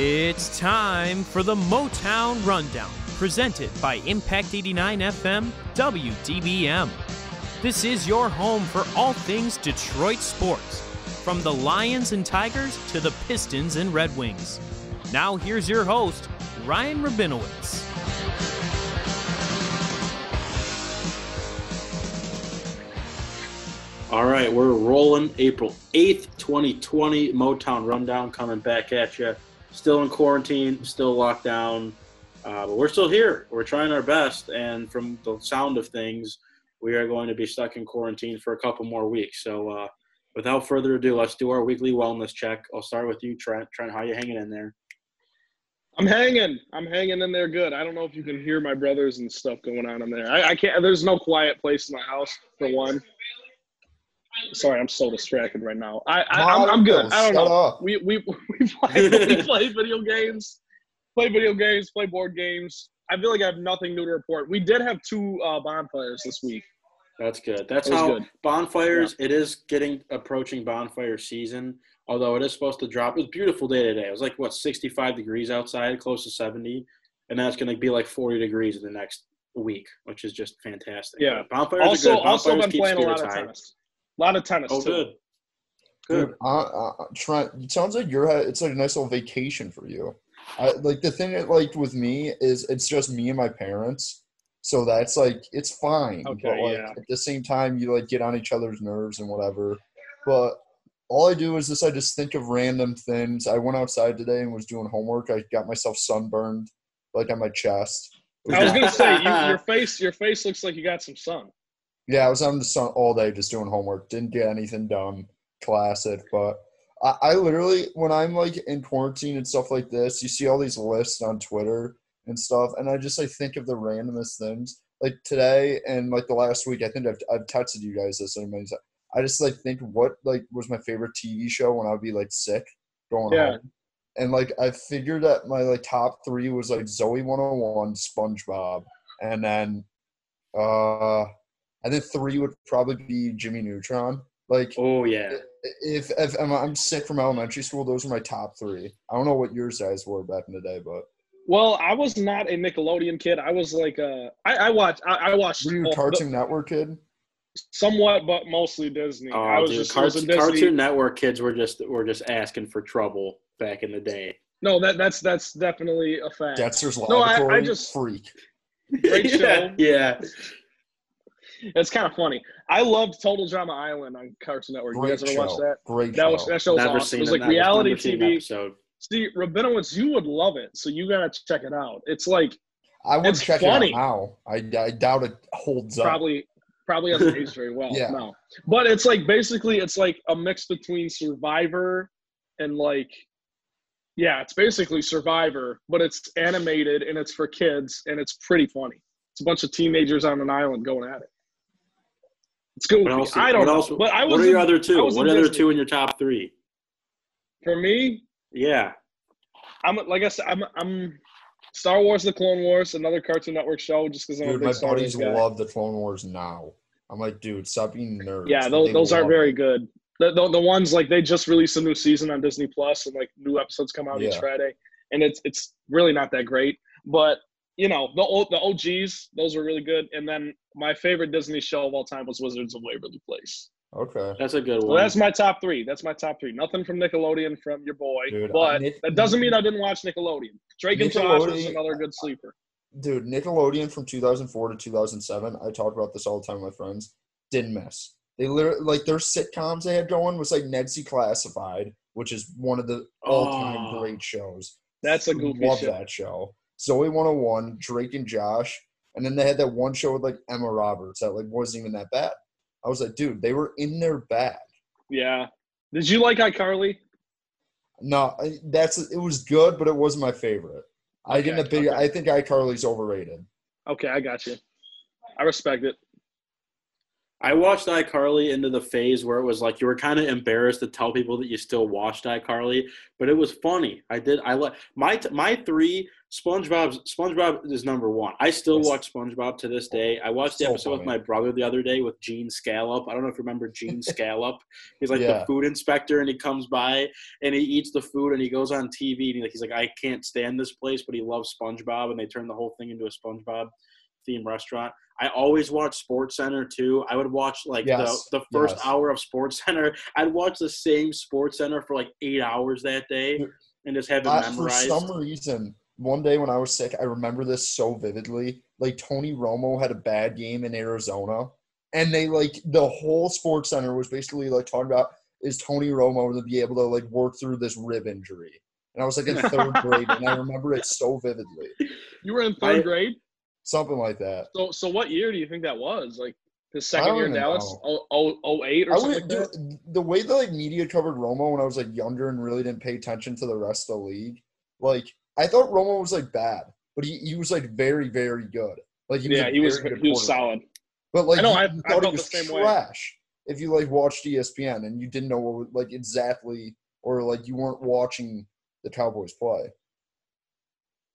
It's time for the Motown Rundown, presented by Impact 89 FM WDBM. This is your home for all things Detroit sports, from the Lions and Tigers to the Pistons and Red Wings. Now, here's your host, Ryan Rabinowitz. All right, we're rolling April 8th, 2020. Motown Rundown coming back at you still in quarantine, still locked down, uh, but we're still here. We're trying our best, and from the sound of things, we are going to be stuck in quarantine for a couple more weeks. So, uh, without further ado, let's do our weekly wellness check. I'll start with you, Trent. Trent, how you hanging in there? I'm hanging. I'm hanging in there good. I don't know if you can hear my brothers and stuff going on in there. I, I can't. There's no quiet place in my house for one. Sorry, I'm so distracted right now. I, I am good. I don't know. We we we play, we play video games, play video games, play board games. I feel like I have nothing new to report. We did have two uh, bonfires this week. That's good. That's how good. bonfires. Yeah. It is getting approaching bonfire season. Although it is supposed to drop. It was beautiful day today. It was like what 65 degrees outside, close to 70, and that's going to be like 40 degrees in the next week, which is just fantastic. Yeah, bonfires also, are good. Bonfires also been playing a lot of high. tennis. A lot of tennis. Oh, too. good. Good. Dude, I, I, Trent, it sounds like you're it's like a nice little vacation for you. I, like the thing that like with me is it's just me and my parents, so that's like it's fine. Okay, but like yeah. at the same time, you like get on each other's nerves and whatever. But all I do is this: I just think of random things. I went outside today and was doing homework. I got myself sunburned, like on my chest. I was gonna say you, your face. Your face looks like you got some sun. Yeah, I was on the sun all day just doing homework. Didn't get anything done. Classic. But I, I literally, when I'm like in quarantine and stuff like this, you see all these lists on Twitter and stuff, and I just like think of the randomest things. Like today and like the last week, I think I've, I've texted you guys this many times. I just like think what like was my favorite TV show when I would be like sick going yeah. home. And like I figured that my like top three was like Zoey 101, SpongeBob, and then uh and then three would probably be Jimmy Neutron. Like, oh yeah. If if I'm, I'm sick from elementary school, those are my top three. I don't know what yours guys were back in the day, but. Well, I was not a Nickelodeon kid. I was like, uh, I, watched, I, I watched. Were you a Cartoon Network kid? Somewhat, but mostly Disney. Oh, I was dude, just Car- Disney. Cartoon Network kids were just were just asking for trouble back in the day. No, that that's that's definitely a fact. Dexter's Laboratory. No, I, I just freak. Great show. yeah. It's kind of funny. I loved Total Drama Island on Cartoon Network. Great you guys ever show. that? Great that show. Was, that show was never awesome. It was like that. reality TV. Episode. See, Rabinowitz, you would love it. So you gotta check it out. It's like I would check funny. it out now. I, I doubt it holds probably, up. Probably probably hasn't aged very well. yeah. No. But it's like basically it's like a mix between Survivor and like yeah, it's basically Survivor, but it's animated and it's for kids and it's pretty funny. It's a bunch of teenagers on an island going at it. It's goofy. Else, I don't else, know. But I was what are your in, other two? What are other two in your top three? For me? Yeah. I'm like I said. I'm I'm Star Wars: The Clone Wars, another Cartoon Network show. Just because my Star buddies Wars love the Clone Wars now. I'm like, dude, stop being nerds. Yeah, those, those aren't very good. The, the, the, ones like they just released a new season on Disney Plus, and like new episodes come out yeah. each Friday, and it's it's really not that great. But you know, the old the OGs, those were really good. And then my favorite Disney show of all time was Wizards of Waverly Place. Okay, that's a good one. That's my top three. That's my top three. Nothing from Nickelodeon from your boy, Dude, but Nick- that doesn't mean I didn't watch Nickelodeon. Drake and Josh was another good sleeper. Dude, Nickelodeon from 2004 to 2007. I talk about this all the time with friends. Didn't miss. They literally like their sitcoms they had going was like Ned's Declassified, which is one of the all-time oh, great shows. That's a goofy love show. that show. Zoey 101, Drake and Josh, and then they had that one show with like Emma Roberts that like wasn't even that bad. I was like, dude, they were in their bag. Yeah. Did you like iCarly? No, that's it was good, but it wasn't my favorite. Okay, I didn't. Big. I think iCarly's overrated. Okay, I got you. I respect it. I watched iCarly into the phase where it was like you were kind of embarrassed to tell people that you still watched iCarly, but it was funny. I did. I like my my three. SpongeBob. SpongeBob is number one. I still watch SpongeBob to this day. I watched the So episode with my brother the other day with Gene Scallop. I don't know if you remember Gene Scallop. He's like Yeah. the food inspector, and he comes by and he eats the food, and he goes on TV, and he's like, "I can't stand this place," but he loves SpongeBob, and they turn the whole thing into a SpongeBob theme restaurant. I always watch Sports Center too. I would watch like Yes, the the first yes. hour of Sports Center. I'd watch the same Sports Center for like eight hours that day and just have it I, for some reason, one day when I was sick, I remember this so vividly. Like Tony Romo had a bad game in Arizona, and they like the whole Sports Center was basically like talking about is Tony Romo to be able to like work through this rib injury. And I was like in third grade, and I remember it so vividly. You were in third I- grade. Something like that. So so what year do you think that was? Like his second year in Dallas, know. Oh, oh, oh, 08 or I something like do the way the like media covered Romo when I was like younger and really didn't pay attention to the rest of the league. Like I thought Romo was like bad, but he, he was like very very good. Like he was Yeah, he was he was solid. But like I know, I- I thought he was the same way. trash if you like watched ESPN and you didn't know what like exactly or like you weren't watching the Cowboys play.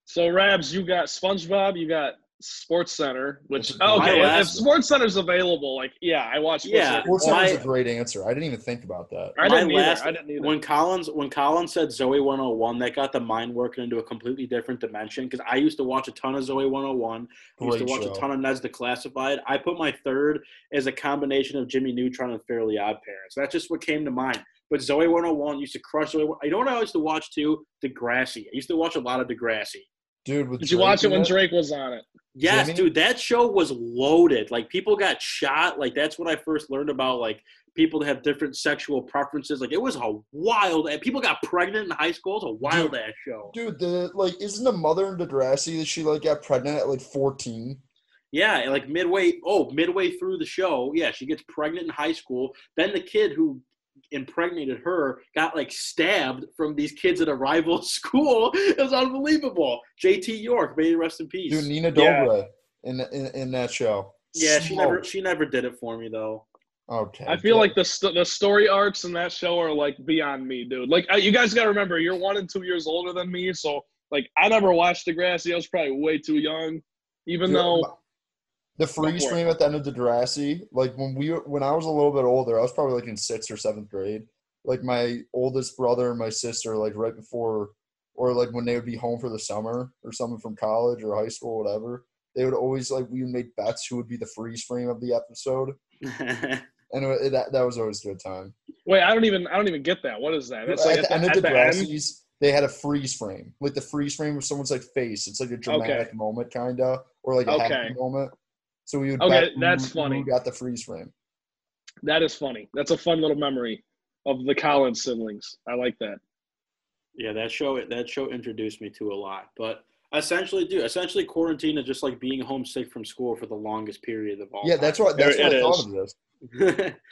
So Rabs, you got SpongeBob, you got Sports Center, which Which oh, okay, my if last- Sports Center's available, like yeah, I watch. Sports Yeah, Center. Sports Center was my- a great answer. I didn't even think about that. I didn't either. last- I didn't either. when Collins when Collins said Zoey 101, that got the mind working into a completely different dimension. Because I used to watch a ton of Zoey 101. I used to watch show. a ton of Ned's Declassified. I put my third as a combination of Jimmy Neutron and Fairly Odd Parents. That's just what came to mind. But Zoey 101 used to crush Zoey. You know what I used to watch too? Degrassi. I used to watch a lot of Degrassi. Dude, with Did you watch it in when Drake was on it? Yes, Jimmy? dude, that show was loaded. Like people got shot. Like that's when I first learned about like people that have different sexual preferences. Like it was a wild. And people got pregnant in high school. It's a wild ass show. Dude, the like isn't the mother in Degrassi that she like got pregnant at like 14? Yeah, like midway. Oh, midway through the show, yeah, she gets pregnant in high school. Then the kid who impregnated her got like stabbed from these kids at a rival school. It was unbelievable. J.T. York, may he rest in peace. Dude, Nina Yeah. In, in in that show. yeah, she never she never did it for me though. Okay. I feel good. like the st- the story arcs in that show are like beyond me, dude. Like uh, you guys got to remember, you're one and two years older than me, so like I never watched Degrassi. I was probably way too young, even Dude, though the freeze for frame at the end of the Degrassi, like when we when I was a little bit older, I was probably like in sixth or seventh grade. Like my oldest brother and my sister, like right before, or like when they would be home for the summer or something from college or high school, or whatever. They would always like we would make bets who would be the freeze frame of the episode, and it, that that was always a good time. wait, I don't even I don't even get that. What is that? That's at, like the end of at the end. Degrassi's, they had a freeze frame, like the freeze frame of someone's like face. It's like a dramatic moment, kinda, or like a Okay. happy moment. So we would. Okay, bet who- that's who funny. got the freeze frame. That is funny. That's a fun little memory of the Collins siblings. I like that. Yeah, that show that show introduced me to a lot. But essentially, dude, essentially quarantine is just like being homesick from school for the longest period of all. Yeah, that's what that's There what it I thought of this. what.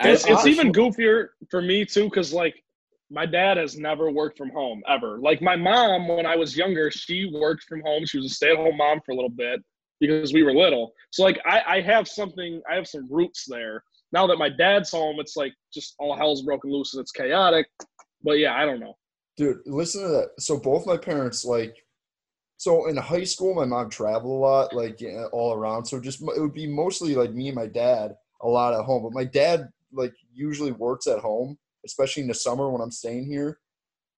It's, it's even goofier for me too, because like my dad has never worked from home ever. Like my mom, when I was younger, she worked from home. She was a stay-at-home mom for a little bit because we were little. So like I, I have something, I have some roots there. Now that my dad's home, it's like just all hell's broken loose and it's chaotic. But yeah, I don't know. Dude, listen to that. So both my parents like so in high school my mom traveled a lot like all around. So just it would be mostly like me and my dad a lot at home. But my dad like usually works at home, especially in the summer when I'm staying here.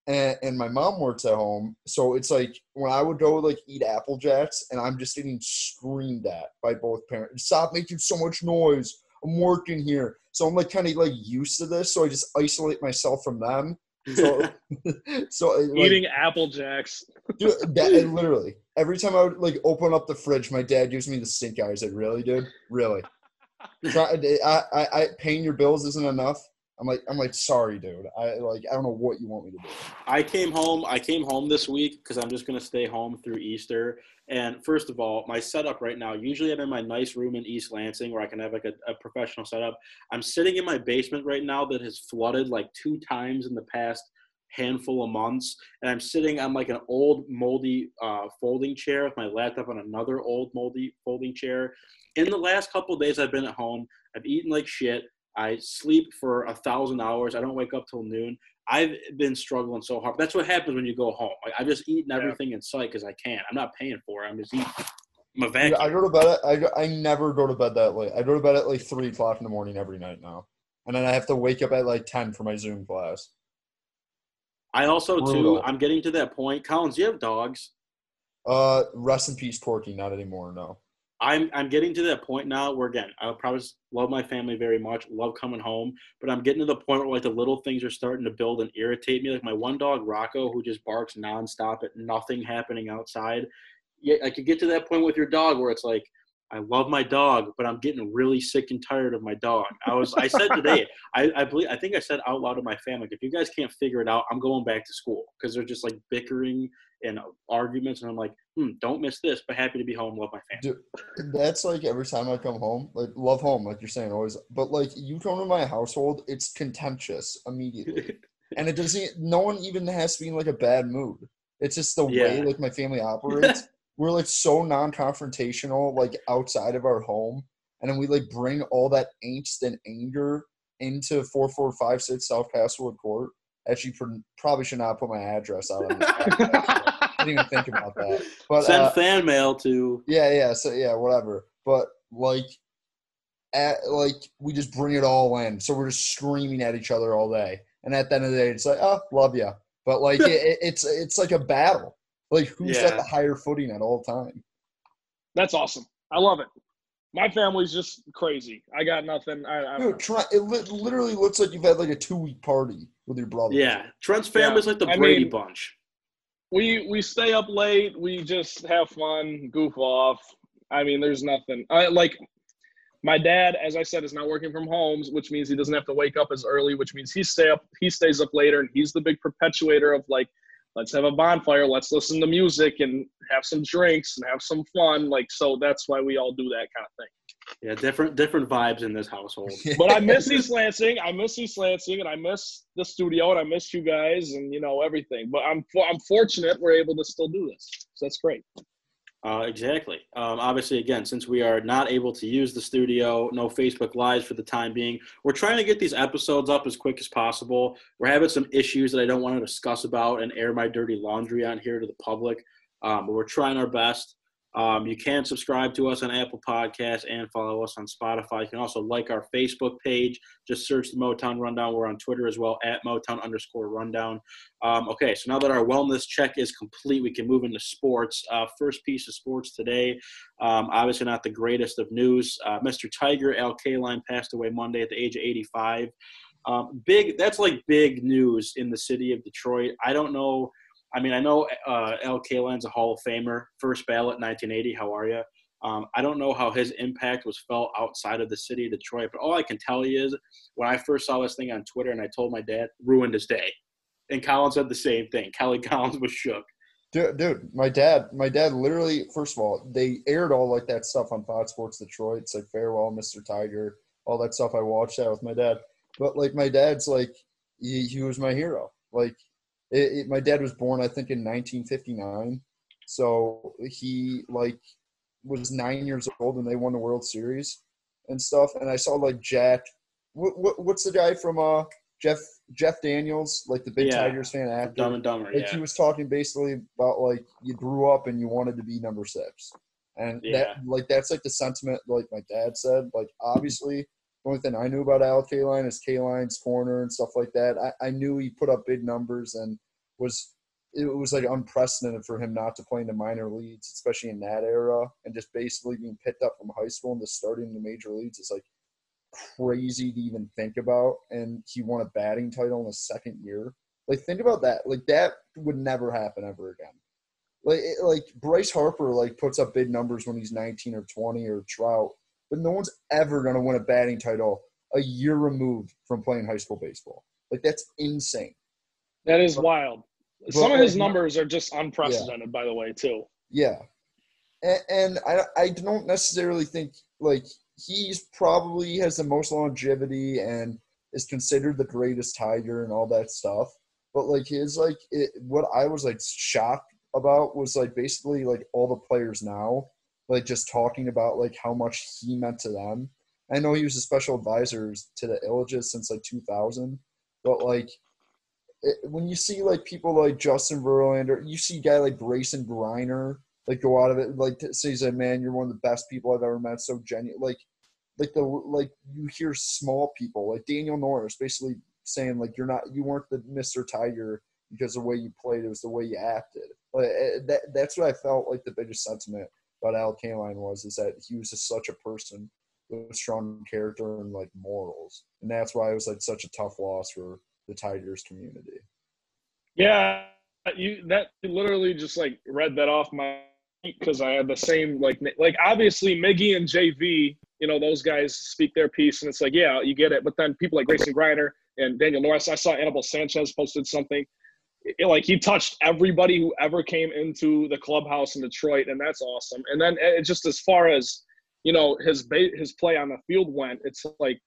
And, and my mom works at home, so it's like when I would go like eat Apple Jacks, and I'm just getting screamed at by both parents. Stop making so much noise. I'm working here, so I'm like kind of like used to this. So I just isolate myself from them. So, so uh, like, Eating Apple Jacks. dude, that literally every time I would like open up the fridge, my dad gives me the stink eye. I said, "Really, dude? Really? I, I, I, paying your bills isn't enough." I'm like, I'm like, sorry, dude. I like, I don't know what you want me to do. I came home. I came home this week because I'm just gonna stay home through Easter. And first of all, my setup right now. Usually, I'm in my nice room in East Lansing where I can have like a, a professional setup. I'm sitting in my basement right now that has flooded like two times in the past handful of months, and I'm sitting on like an old moldy uh, folding chair with my laptop on another old moldy folding chair. In the last couple days I've been at home, I've eaten like shit. I sleep for a thousand hours. I don't wake up till noon. I've been struggling so hard. That's what happens when you go home. Like, I've just eaten everything in sight because I can't. I'm not paying for it. I'm just eating. I'm a vacuum. I go to bed. At, I go- I never go to bed that late. I go to bed at like three o'clock in the morning every night now, and then I have to wake up at like ten for my Zoom class. I also too. I'm getting to that point. Collins, you have dogs. Uh, rest in peace, Porky. Not anymore. No. I'm I'm getting to that point now where again I probably love my family very much, love coming home, but I'm getting to the point where like the little things are starting to build and irritate me. Like my one dog Rocco, who just barks nonstop at nothing happening outside. Yeah, I could get to that point with your dog where it's like I love my dog, but I'm getting really sick and tired of my dog. I was I said today, I, I believe I think I said out loud to my family, if you guys can't figure it out, I'm going back to school because they're just like bickering and arguments, and I'm like, hmm, don't miss this, but happy to be home, love my family. Dude, that's like every time I come home, like love home, like you're saying always. But like you come to my household, it's contentious immediately, and it doesn't. No one even has to be in like a bad mood. It's just the way like my family operates. We're like so non-confrontational, like outside of our home, and then we like bring all that angst and anger into four four five six South Castlewood Court. Actually, pr- probably should not put my address out. On this podcast. I didn't even think about that. But Send uh, fan mail to yeah, yeah, so yeah, whatever. But like, at like we just bring it all in, so we're just screaming at each other all day, and at the end of the day, it's like, oh, love you. But like, it, it- it's it's like a battle. Like who's at the higher footing at all time? That's awesome. I love it. My family's just crazy. I got nothing. I, I Dude, try, it li- literally looks like you've had like a two week party with your brother. yeah. Trent's family's like the I Brady mean- bunch. We we stay up late. We just have fun, goof off. I mean, there's nothing. I like my dad, as I said, is not working from home, which means he doesn't have to wake up as early. Which means he stay up. He stays up later, and he's the big perpetuator of like, let's have a bonfire, let's listen to music and have some drinks and have some fun. Like, so that's why we all do that kind of thing. Yeah, different different vibes in this household. But I miss East Lansing. I miss East Lansing, and I miss the studio, and I miss you guys, and you know everything. But I'm I'm fortunate we're able to still do this. So that's great. Uh, exactly. Um, obviously, again, since we are not able to use the studio, no Facebook Lives for the time being, we're trying to get these episodes up as quick as possible. We're having some issues that I don't want to discuss about and air my dirty laundry on here to the public, um, but we're trying our best. Um, you can subscribe to us on Apple Podcasts and follow us on Spotify. You can also like our Facebook page. Just search the Motown Rundown. We're on Twitter as well at Motown underscore Rundown. Um, okay, so now that our wellness check is complete, we can move into sports. Uh, first piece of sports today, um, obviously not the greatest of news. Uh, Mr. Tiger Al Kaline passed away Monday at the age of 85. Um, big, that's like big news in the city of Detroit. I don't know. I mean, I know uh, Al Kaline's a Hall of Famer, first ballot 1980. How are you? Um, I don't know how his impact was felt outside of the city of Detroit, but all I can tell you is when I first saw this thing on Twitter and I told my dad, ruined his day. And Collins said the same thing. Kelly Collins was shook. Dude, dude, my dad, my dad literally, first of all, they aired all like that stuff on Fox Sports Detroit. It's like Farewell, Mr. Tiger, all that stuff. I watched that with my dad. But like my dad's like, he, he was my hero. Like, it, it, my dad was born, I think, in 1959. So he like was nine years old when they won the World Series and stuff. And I saw like Jack, what, what what's the guy from uh Jeff Jeff Daniels, like the big Yeah. Tigers fan actor. Dumb and Dumber, Like yeah. he was talking basically about like you grew up and you wanted to be number six, and Yeah. that like that's like the sentiment like my dad said. Like obviously, the only thing I knew about Al Kaline is Kaline's corner and stuff like that. I, I knew he put up big numbers and was it was like unprecedented for him not to play in the minor leagues, especially in that era, and just basically being picked up from high school and just starting in the major leagues is like crazy to even think about. And he won a batting title in his second year. Like think about that. Like that would never happen ever again. Like it, like Bryce Harper like puts up big numbers when he's 19 or 20 or Trout, but no one's ever gonna win a batting title a year removed from playing high school baseball. Like that's insane. That is But- wild. but, Some of his numbers are just unprecedented, by the way, too. Yeah, and, and I I don't necessarily think like he's probably has the most longevity and is considered the greatest Tiger and all that stuff. But like his like it, what I was like shocked about was like basically like all the players now like just talking about like how much he meant to them I know he was a special advisor to the Ilitches since like 2000, but like it, when you see like people like Justin Verlander, you see a guy like Grayson Greiner like go out of it like to say he's like, man, you're one of the best people I've ever met. So genuine, like like the like you hear small people like Daniel Norris basically saying like you're not you weren't the Mr. Tiger because the way you played it was the way you acted. Like eh, that that's what I felt like the biggest sentiment about Al Kaline was is that he was just such a person with strong character and like morals, and that's why it was like such a tough loss for the Tigers community. Yeah, you that literally just like read that off my because I had the same like like obviously Miggy and JV, you know those guys speak their piece and it's like yeah you get it, but then people like Grayson Greiner and Daniel Norris, I saw Anibal Sanchez posted something. It, like he touched everybody who ever came into the clubhouse in Detroit, and that's awesome. And then it just as far as you know his his play on the field went, it's like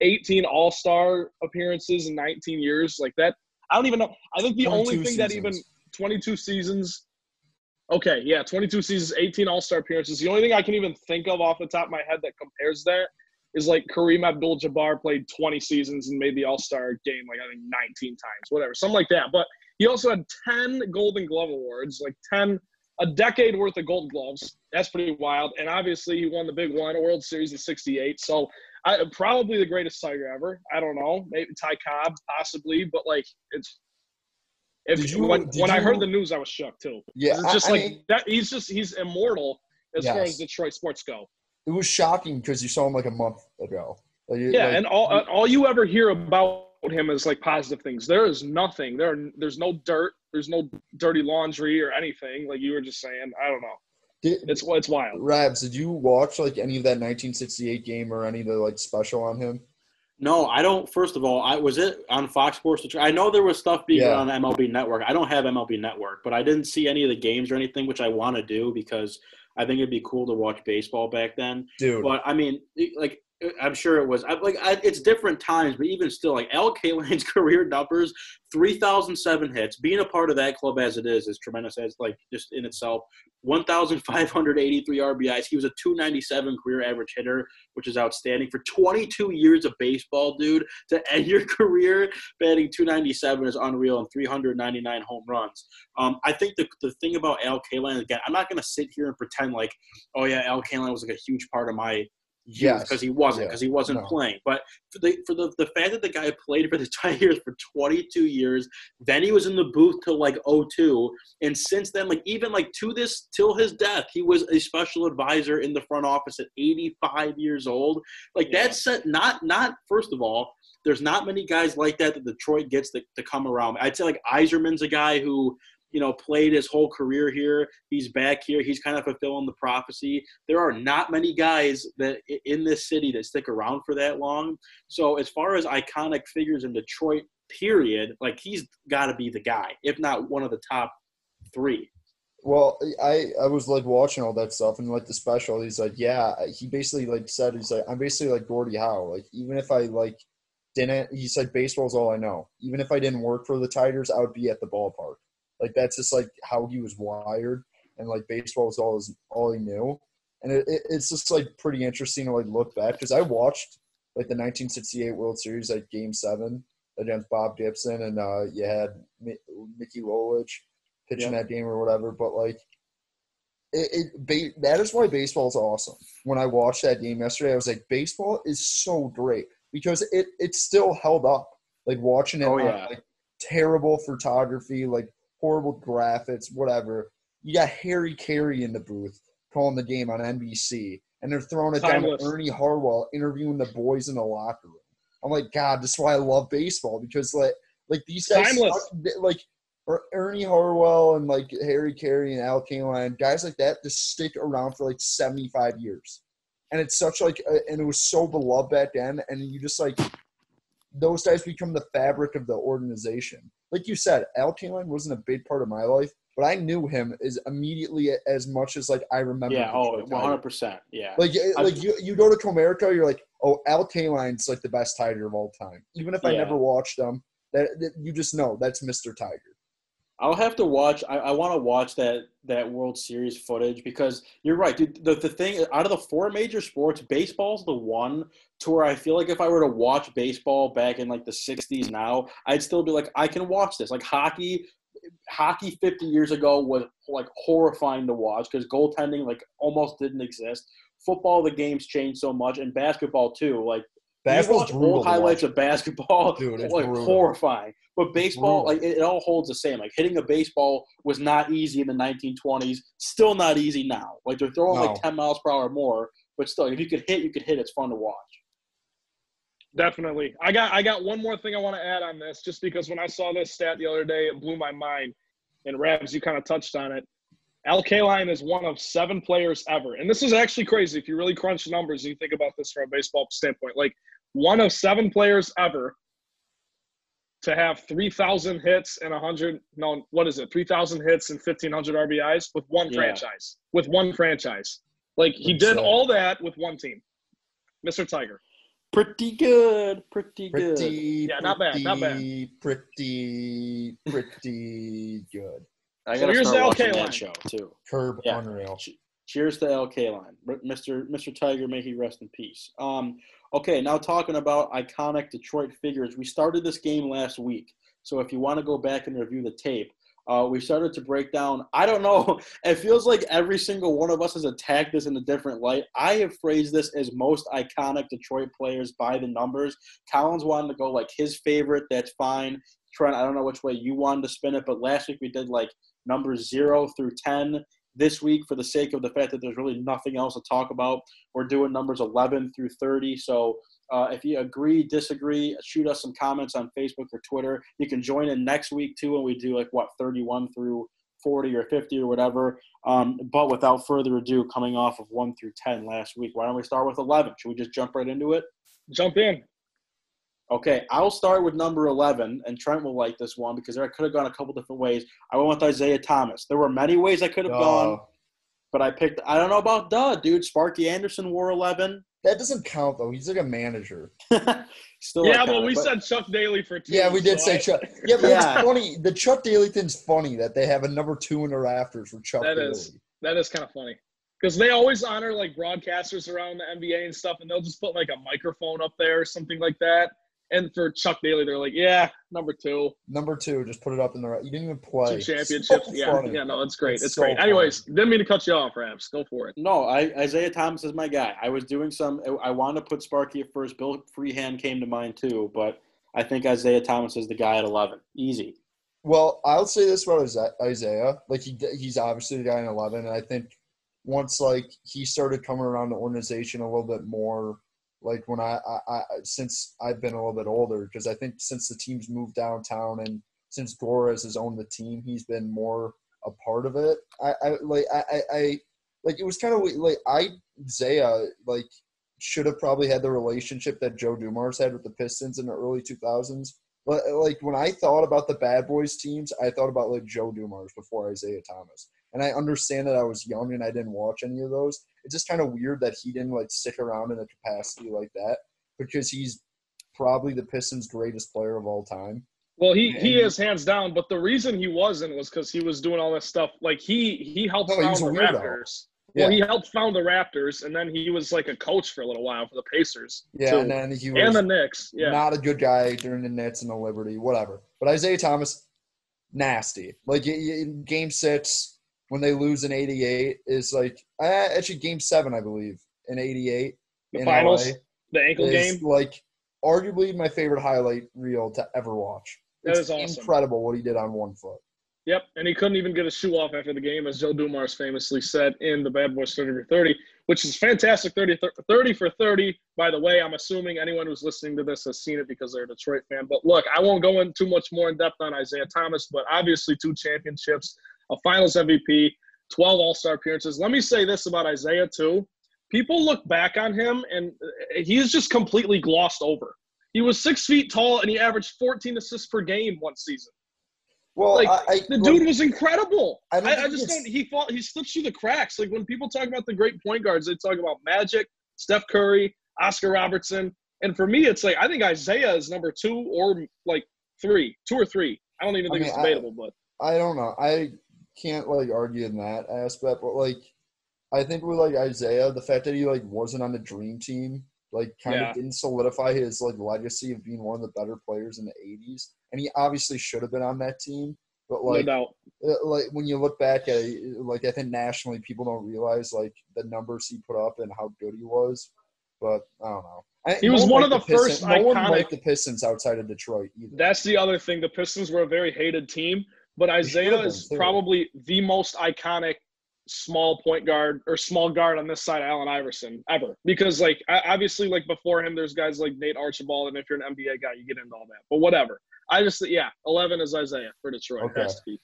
18 All Star appearances in 19 years, like that. I don't even know. I think the only thing seasons. that even 22 seasons. Okay, yeah, 22 seasons, 18 All Star appearances. The only thing I can even think of off the top of my head that compares that is like Kareem Abdul-Jabbar played 20 seasons and made the All Star game like I think 19 times, whatever, something like that. But he also had 10 Golden Glove awards, like 10 a decade worth of Gold Gloves. That's pretty wild. And obviously, he won the big one, World Series in '68. So, I, probably the greatest Tiger ever. I don't know, maybe Ty Cobb, possibly, but like it's. If you, when when you, I heard the news, I was shook too. Yeah, it's just I, like I mean, that. He's just he's immortal as yes. far as Detroit sports go it was shocking because you saw him like a month ago. Like, yeah, like, and all all you ever hear about him as like positive things. There is nothing. There, there's no dirt. There's no dirty laundry or anything. Like you were just saying. I don't know. Did, it's it's wild. Rabs, did you watch like any of that 1968 game or any of the like special on him? No, I don't. First of all, I was it on Fox Sports. I know there was stuff being yeah. on MLB Network. I don't have MLB Network, but I didn't see any of the games or anything, which I want to do because I think it'd be cool to watch baseball back then. Dude. But I mean, like I'm sure it was. I, like I, it's different times, but even still, like Al Kaline's career numbers, three thousand seven hits. Being a part of that club as it is is tremendous. As like just in itself, one thousand five hundred eighty three RBIs. He was a two ninety seven career average hitter, which is outstanding for twenty two years of baseball, dude. To end your career batting two ninety seven is unreal, and three hundred ninety nine home runs. Um, I think the the thing about Al Kaline again, I'm not gonna sit here and pretend like, oh yeah, Al Kaline was like a huge part of my yes. because he wasn't because yeah. he wasn't no. playing. But for the for the, the fact that the guy played for the Tigers for 22 years, then he was in the booth till like 02, and since then, like even like to this till his death, he was a special advisor in the front office at 85 years old. Like yeah. that's not not first of all. There's not many guys like that that Detroit gets to, to come around. I'd say like Yzerman's a guy who you know, played his whole career here. He's back here. He's kind of fulfilling the prophecy. There are not many guys that in this city that stick around for that long. So as far as iconic figures in Detroit, period, like he's got to be the guy, if not one of the top three. Well, I I was like watching all that stuff and like the special. He's like, yeah. He basically like said he's like I'm basically like Gordie Howe. Like even if I like didn't, he said baseball's all I know. Even if I didn't work for the Tigers, I would be at the ballpark. Like that's just like how he was wired, and like baseball was all his, all he knew. And it, it, it's just like pretty interesting to like look back because I watched like the 1968 World Series like Game Seven against Bob Gibson, and uh, you had Mickey Lolich pitching that game or whatever. But like, it, it that is why baseball is awesome. When I watched that game yesterday, I was like, baseball is so great because it it still held up. Like watching it, oh, yeah. on, like terrible photography, like horrible graphics, whatever. You got Harry Caray in the booth calling the game on NBC, and they're throwing it Timeless. down to Ernie Harwell interviewing the boys in the locker room. I'm like, God, this is why I love baseball because like like these guys like er, Ernie Harwell and like Harry Caray and Al Kaline, guys like that just stick around for like 75 years. And it's such like, and it was so beloved back then. And you just like, those guys become the fabric of the organization like you said, Al Kaline wasn't a big part of my life, but I knew him as immediately as much as like I remember. Yeah, oh, one hundred percent. Yeah, like like you you go to Comerica, you're like, oh, Al Kaline's like the best Tiger of all time. Even if I never watched him, that, that you just know that's Mister Tiger. I'll have to watch. I, I want to watch that that World Series footage because you're right, dude. The, the thing out of the four major sports, baseball's the one to where I feel like if I were to watch baseball back in like the '60s now, I'd still be like, I can watch this. Like hockey, hockey 50 years ago was like horrifying to watch because goaltending like almost didn't exist. Football, the game's changed so much, and basketball too. Like Basketball's you watch old highlights of basketball, Dude, it's like brutal. horrifying. But baseball, like it, it all holds the same. Like hitting a baseball was not easy in the 1920s. Still not easy now. Like they're throwing No. like 10 miles per hour more, but still, if you could hit, you could hit. It's fun to watch. Definitely. I got I got one more thing I want to add on this, just because when I saw this stat the other day, it blew my mind. And Rabs, you kind of touched on it. Al Kaline is one of seven players ever, and this is actually crazy if you really crunch the numbers and you think about this from a baseball standpoint. Like one of seven players ever to have 3,000 hits and 100 no what is it 3,000 hits and 1,500 RBIs with one Yeah. franchise with one franchise. Like he did sad. all that with one team, Mr. Tiger. Pretty good. Pretty, good. Pretty, Yeah, not bad, not bad. pretty, Pretty, pretty good. I gotta here's start the watching LK that line. show too. Curb Yeah. unreal. Cheers to Al Kaline, Mr. Mr. Tiger. May he rest in peace. Um, okay, now talking about iconic Detroit figures. We started this game last week, so if you want to go back and review the tape, uh, we started to break down. I don't know. It feels like every single one of us has attacked this in a different light. I have phrased this as most iconic Detroit players by the numbers. Collins wanted to go like his favorite. That's fine. Trent, I don't know which way you wanted to spin it, but last week we did like numbers zero through ten this week for the sake of the fact that there's really nothing else to talk about. We're doing numbers 11 through 30. So uh, if you agree, disagree, shoot us some comments on Facebook or Twitter. You can join in next week too, and we do like what 31 through 40 or 50 or whatever. Um, but without further ado, coming off of 1 through 10 last week, why don't we start with 11? Should we just jump right into it? Jump in. Okay, I'll start with number 11, and Trent will like this one because I could have gone a couple different ways. I went with Isiah Thomas. There were many ways I could have gone, but I picked, I don't know about duh, dude. Sparky Anderson wore 11. that doesn't count though. He's like a manager. Still yeah, iconic, but we said Chuck Daly for two. Yeah, we did so say I- Chuck. Yeah, but Yeah. it's funny. The Chuck Daly thing's funny that they have a number two in the rafters for Chuck That Daly. is. That is kind of funny because they always honor like broadcasters around the NBA and stuff, and they'll just put like a microphone up there or something like that. And for Chuck Daly, they're like, yeah, number two, Number two, just put it up in the. right. You didn't even play. two championships. So yeah, funny. yeah, no, it's great. It's It's, so great. funny. Anyways, didn't mean to cut you off, Rabs. Go for it. No, I, Isiah Thomas is my guy. I was doing some. I wanted to put Sparky at first. Bill Freehan came to mind too, but I think Isiah Thomas is the guy at 11. Easy. Well, I'll say this about Isa- Isiah. Like he, he's obviously the guy in eleven, and I think once like he started coming around the organization a little bit more, like when I, I, I since I've been a little bit older, because I think since the team's moved downtown and since Gores has owned the team, he's been more a part of it. I, I like I, I, like it was kind of like I Isiah like should have probably had the relationship that Joe Dumars had with the Pistons in the early two thousands. But like when I thought about the bad boys teams, I thought about like Joe Dumars before Isiah Thomas. And I understand that I was young and I didn't watch any of those. It's just kind of weird that he didn't like stick around in a capacity like that because he's probably the Pistons' greatest player of all time. Well, he he is hands down, but the reason he wasn't was because he was doing all this stuff. Like he he helped No, he found was the. Raptors. Yeah, Well, he helped found the Raptors, and then he was like a coach for a little while for the Pacers. yeah, too. and then he was and the Knicks. Yeah, not a good guy during the Nets and the Liberty, whatever. But Isiah Thomas, nasty. Like in Game Six when they lose in '88 is like actually Game Seven, I believe, in '88 the in finals, LA. the ankle is game. like arguably my favorite highlight reel to ever watch. That It's is awesome. incredible what he did on one foot. Yep, and he couldn't even get a shoe off after the game, as Joe Dumars famously said in the Bad Boys 30 for 30, which is fantastic 30, 30 for 30. By the way, I'm assuming anyone who's listening to this has seen it because they're a Detroit fan. But look, I won't go in too much more in depth on Isiah Thomas, but obviously two championships, a finals MVP, 12 All Star appearances. Let me say this about Isiah, too. People look back on him, and he's just completely glossed over. He was six feet tall, and he averaged 14 assists per game one season. Well, Like, I, I, The dude was incredible. I I, don't I, think just don't. He fall, he slips through the cracks. Like when people talk about the great point guards, they talk about Magic, Steph Curry, Oscar Robertson, and for me, it's like I think Isiah is number two or like three, two or three. I don't even think mean, it's debatable, but I don't know. I can't like argue in that aspect, but like I think with like Isiah, the fact that he like wasn't on the dream team, like kind Yeah. of didn't solidify his like legacy of being one of the better players in the '80s, and he obviously should have been on that team. But like, no uh, like when you look back at it, like I think nationally people don't realize like the numbers he put up and how good he was. But I don't know. I, He was one of liked the Pistons- first No one iconic- liked the Pistons outside of Detroit either. That's the other thing. The Pistons were a very hated team, but Isiah is too. probably the most iconic small point guard or small guard on this side of Allen Iverson ever. Because like obviously like before him, there's guys like Nate Archibald, and if you're an NBA guy, you get into all that. But whatever. I just yeah, eleven is Isiah for Detroit. Okay. Has to be.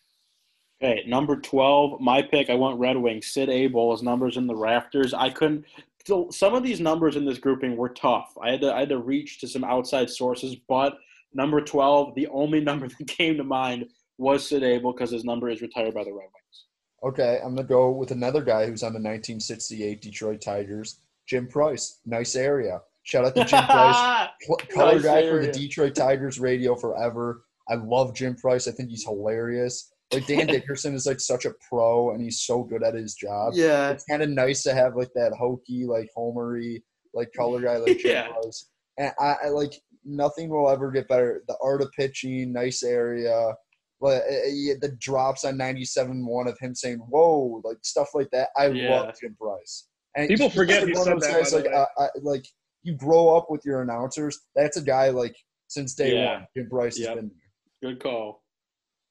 Okay, number 12, my pick, I went Red Wings. Sid Abel, his numbers in the rafters. I couldn't so some of these numbers in this grouping were tough. I had to I had to reach to some outside sources, but number 12, the only number that came to mind was Sid Abel because his number is retired by the Red Wings. Okay, I'm gonna go with another guy who's on the 1968 Detroit Tigers, Jim Price. Nice area. Shout out to Jim Price, color Nice guy for the Detroit Tigers radio forever. I love Jim Price. I think he's hilarious. Like Dan Dickerson is like such a pro, and he's so good at his job. yeah. It's kind of nice to have like that hokey, like homery, like color guy like Jim Yeah. Price. And I, I like nothing will ever get better. The art of pitching, nice area. But uh, yeah, the drops on 97-1 of him saying "whoa," like stuff like that. I Yeah. love Jim Price. And People forget like he one of said that, guys, like, way. I, I, like you grow up with your announcers. That's a guy like since day Yeah. one. Jim Price Yep. has been there. Good call.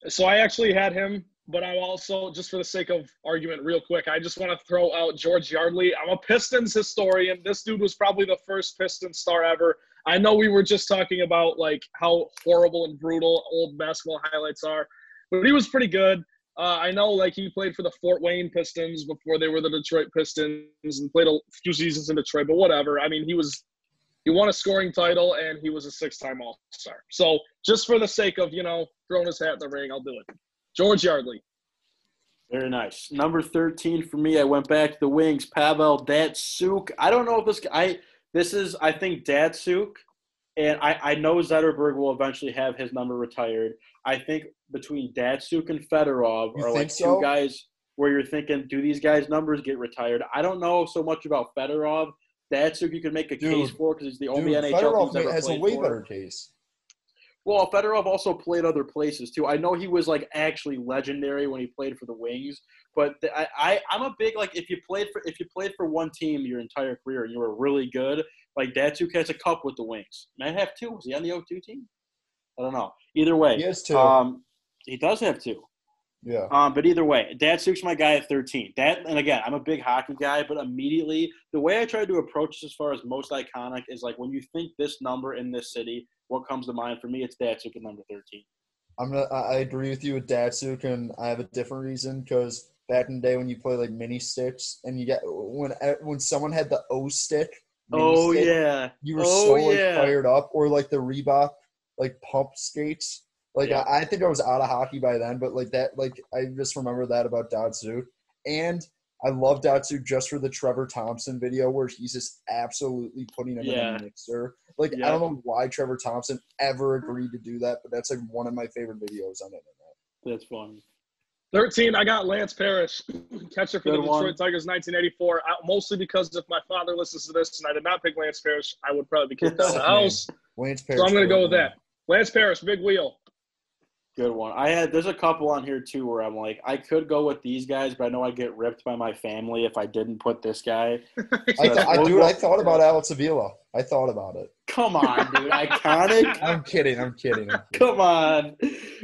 So I actually had him, but I also, just for the sake of argument, real quick, I just want to throw out George Yardley. I'm a Pistons historian. This dude was probably the first Pistons star ever. I know we were just talking about like how horrible and brutal old basketball highlights are, but he was pretty good. Uh, I know like he played for the Fort Wayne Pistons before they were the Detroit Pistons and played a few seasons in Detroit, but whatever. I mean, he was he won a scoring title and he was a six-time All-Star. So just for the sake of you know throwing his hat in the ring, I'll do it. George Yardley. Very nice. Number 13 for me, I went back to the wings. Pavel Datsyuk. I don't know if this I this is I think Datsyuk, and I, I know Zetterberg will eventually have his number retired. I think between Datsyuk and Fedorov You are like think two guys where you're thinking, do these guys' numbers get retired? I don't know so much about Fedorov. Datsyuk you can make a case for because he's the only Dude, NHL Fedorov has a way for. better case. Well, Fedorov also played other places too. I know he was like actually legendary when he played for the Wings, but the, I, I I'm a big like if you played for if you played for one team your entire career and you were really good, like Datsyuk has a cup with the Wings. Might have two. Was he on the 0-2 team? I don't know. Either way, He has two. um, he does have two. yeah. Um, but either way, Datsyuk's my guy at 13. That and again, I'm a big hockey guy, but immediately the way I try to approach this as far as most iconic is like when you think this number in this city, what comes to mind for me? It's Datsyuk at number 13. I'm gonna. I agree with you with Datsyuk, and I have a different reason because back in the day when you play like mini sticks, and you get when e, when someone had the O stick. Oh stick, yeah, you were oh so like yeah. fired up, or like the Reebok like pump skates. Like Yeah. I, I think I was out of hockey by then, but like that, like I just remember that about Datsyuk, and I love Datsyuk just for the Trevor Thompson video where he's just absolutely putting him Yeah. in a mixer. Like Yeah. I don't know why Trevor Thompson ever agreed to do that, but that's like one of my favorite videos on the internet. That's funny. 13, I got Lance Parrish, catcher for the Detroit one. Tigers 1984. I, mostly because if my father listens to this and I did not pick Lance Parrish, I would probably be kicked out of the house. Lance Parrish. So I'm going to go with that. Lance Parrish, big wheel. Good one. I had there's a couple on here too where I'm like I could go with these guys, but I know I'd get ripped by my family if I didn't put this guy. man. I, th- I, dude, I thought about Alex Avila. I thought about it. Come on, dude, iconic. I'm kidding. I'm kidding. I'm kidding. Come on.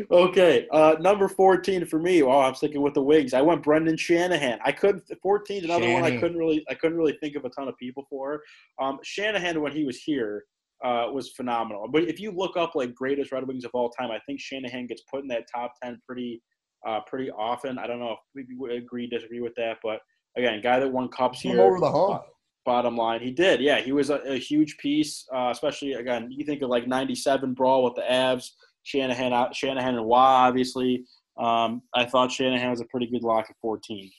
Okay, uh, number 14 for me. Oh, I'm sticking with the Wings. I went Brendan Shanahan. I couldn't. 14 is another one I couldn't really. I couldn't really think of a ton of people for. Um, Shanahan when he was here uh, was phenomenal. But if you look up like greatest Red Wings of all time, I think Shanahan gets put in that top 10 pretty, uh, pretty often. I don't know if we would agree, disagree with that, but again, guy that won cups Come here over the hump. Bottom line. He did, yeah. He was a, a huge piece, uh, especially again. You think of like '97 brawl with the Avs, Shanahan, Shanahan and Wah, obviously. Um, I thought Shanahan was a pretty good lock at 14.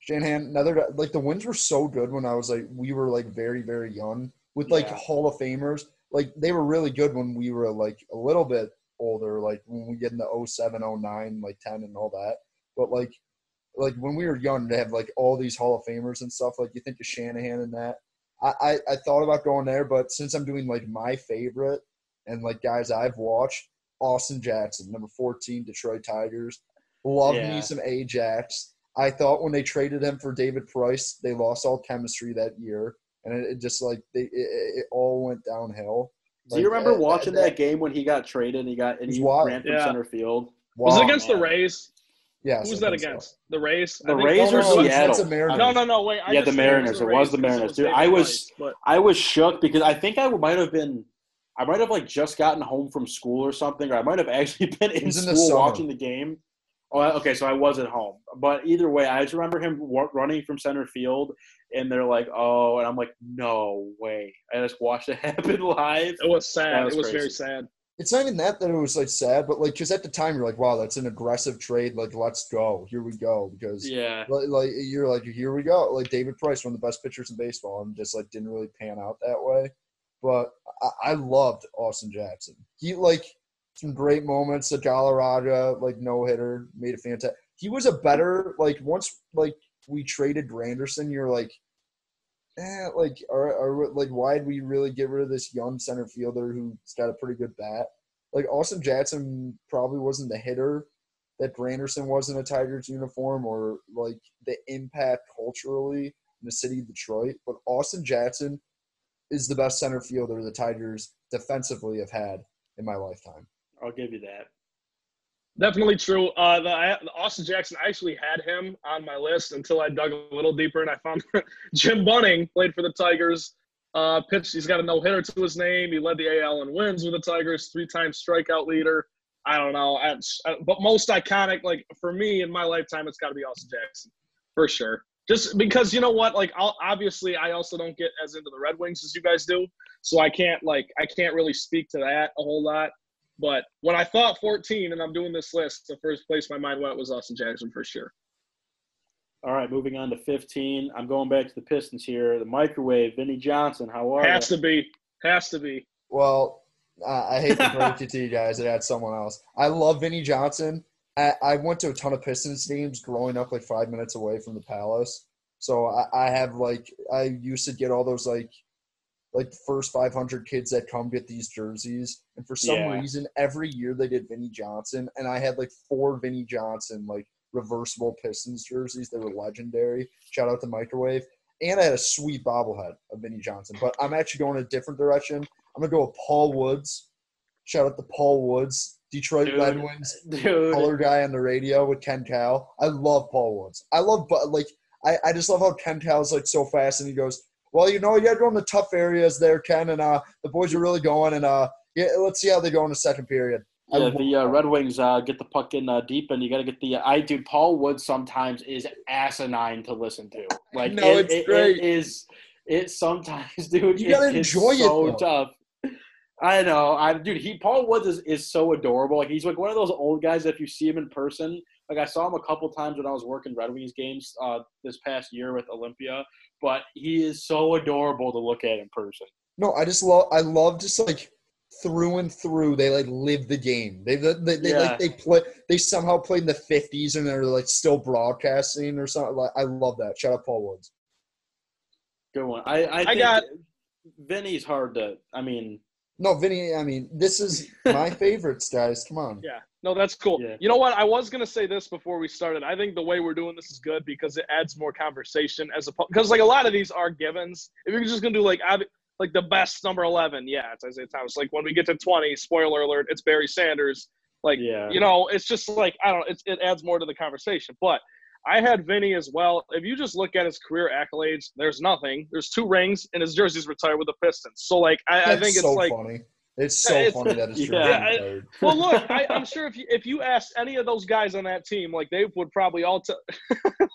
Shanahan, another like the wins were so good when I was like we were like very very young with like Yeah. Hall of Famers. Like they were really good when we were like a little bit older, like when we get into 07, 09, like 10 and all that. But like, like when we were young, to have like all these Hall of Famers and stuff. Like you think of Shanahan and that. I, I, I thought about going there, but since I'm doing like my favorite and like guys I've watched, Austin Jackson, number 14, Detroit Tigers. Love Yeah. me some Ajax. I thought when they traded him for David Price, they lost all chemistry that year, and it, it just like they it, it it all went downhill. Do you remember uh, watching that- that game when he got traded and he got and It was he wild. ran from Yeah. center field? Was it against the. Rays? Yeah, Who was that I think so. against? The Rays? The Rays no, or no, no, Seattle? That's American. No, no, no. Wait. I Yeah, the think Mariners. It was the Mariners, dude. I was- but I was shook because I think I might have been, I might have like just gotten home from school or something, or I might have actually been in in school summer. watching the game. Oh, okay, so I was at home. But either way, I just remember him running from center field, and they're like, "Oh," and I'm like, "No way!" I just watched it happen live. it was sad. Was it was very sad. It's not even that that it was like sad, but like because at the time you're like, wow, that's an aggressive trade. Like, let's go. Here we go. Because Yeah, like, like you're like, here we go. Like David Price, one of the best pitchers in baseball, and just like didn't really pan out that way. But I, I loved Austin Jackson. He like some great moments. The Galarraga like no hitter made a fantastic. He was a better like once like we traded Granderson. You're like, eh, like are, are like why did we really get rid of this young center fielder who's got a pretty good bat? Like Austin Jackson probably wasn't the hitter that Granderson was in a Tigers uniform or like the impact culturally in the city of Detroit. But Austin Jackson is the best center fielder the Tigers defensively have had in my lifetime. I'll give you that. Definitely true. Uh, the, the Austin Jackson, I actually had him on my list until I dug a little deeper and I found Jim Bunning played for the Tigers. Uh, pitched. He's got a no hitter to his name. He led the AL in wins with the Tigers, three time strikeout leader. I don't know, I, but most iconic, like for me in my lifetime, it's got to be Austin Jackson for sure. Just because you know what, like I'll, obviously I also don't get as into the Red Wings as you guys do, so I can't like I can't really speak to that a whole lot. But when I thought 14 and I'm doing this list, the first place my mind went was Austin Jackson for sure. All right, moving on to 15. I'm going back to the Pistons here. The microwave, Vinny Johnson. How are you? Has you? to be. Has to be. Well, uh, I hate to break it to you guys. It had someone else. I love Vinny Johnson. I, I went to a ton of Pistons games growing up, like five minutes away from the Palace. So I, I have like I used to get all those like like first 500 kids that come get these jerseys, and for some Yeah. reason, every year they did Vinny Johnson, and I had like four Vinny Johnson like reversible Pistons jerseys. They were legendary. Shout out to Microwave. And I had a sweet bobblehead of Vinny Johnson. But I'm actually going a different direction. I'm gonna go with Paul Woods. Shout out to Paul Woods, Detroit Dude. Red Wings Dude. color guy on the radio with Ken Kal. I love Paul Woods. I love, but like, I, I just love how Ken Kal's like so fast, and he goes, "Well, you know, you got to go the tough areas there, Ken, and uh, the boys are really going, and uh, yeah, let's see how they go in the second period." Yeah, the uh. Red Wings uh, get the puck in uh, deep, and you got to get the. Uh, I dude, Paul Wood sometimes is asinine to listen to. Like, No, it, it's it- great. It is. It sometimes, dude. You gotta enjoy it, So tough. I know. I dude. He Paul Woods is, is so adorable. Like he's like one of those old guys. If you see him in person, like I saw him a couple times when I was working Red Wings games uh, this past year with Olympia. But he is so adorable to look at in person. No, I just love. I love just like through and through. They like live the game. They they, they, they Yeah. like they play. They somehow played in the '50s, and they're like still broadcasting or something. Like I love that. Shout out Paul Woods. Good one. I I, think got- Vinny's hard to. I mean, No, Vinny. I mean, this is my favorites, guys. Come on. Yeah. No, that's cool. Yeah. You know what? I was gonna say this before we started. I think the way we're doing this is good because it adds more conversation as a because like a lot of these are givens. If you're just gonna do like ob- like the best number eleven, yeah, it's Isiah Thomas. Like when we get to twenty, spoiler alert, it's Barry Sanders. Like yeah. you know, it's just like I don't. know, It's, it adds more to the conversation. But I had Vinny as well. If you just look at his career accolades, there's nothing. There's two rings, and his jersey's retired with the Pistons. So like I, I think it's so like funny. It's so it's- funny that it's Yeah. yeah. Yeah, I- well, look, I, I'm sure if you if you asked any of those guys on that team, like they would probably all t-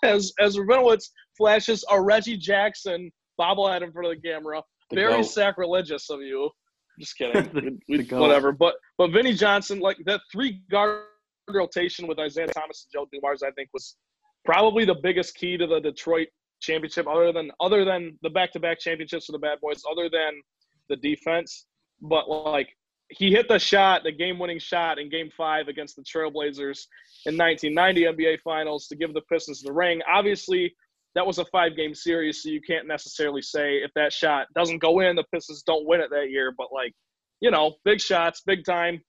as as Rabinowitz flashes a Reggie Jackson bobblehead in front of the camera. The Very goat. sacrilegious of you. Just kidding. The- We- the whatever. But but Vinny Johnson, like that three guard rotation with Isiah Thomas and Joe Dumars, I think was probably the biggest key to the Detroit championship, other than other than the back to back championships for the Bad Boys, other than the defense. But like he hit the shot, the game-winning shot in Game Five against the Trailblazers in 1990 NBA Finals to give the Pistons the ring. Obviously, that was a five-game series, so you can't necessarily say if that shot doesn't go in, the Pistons don't win it that year. But like, you know, big shots, big time.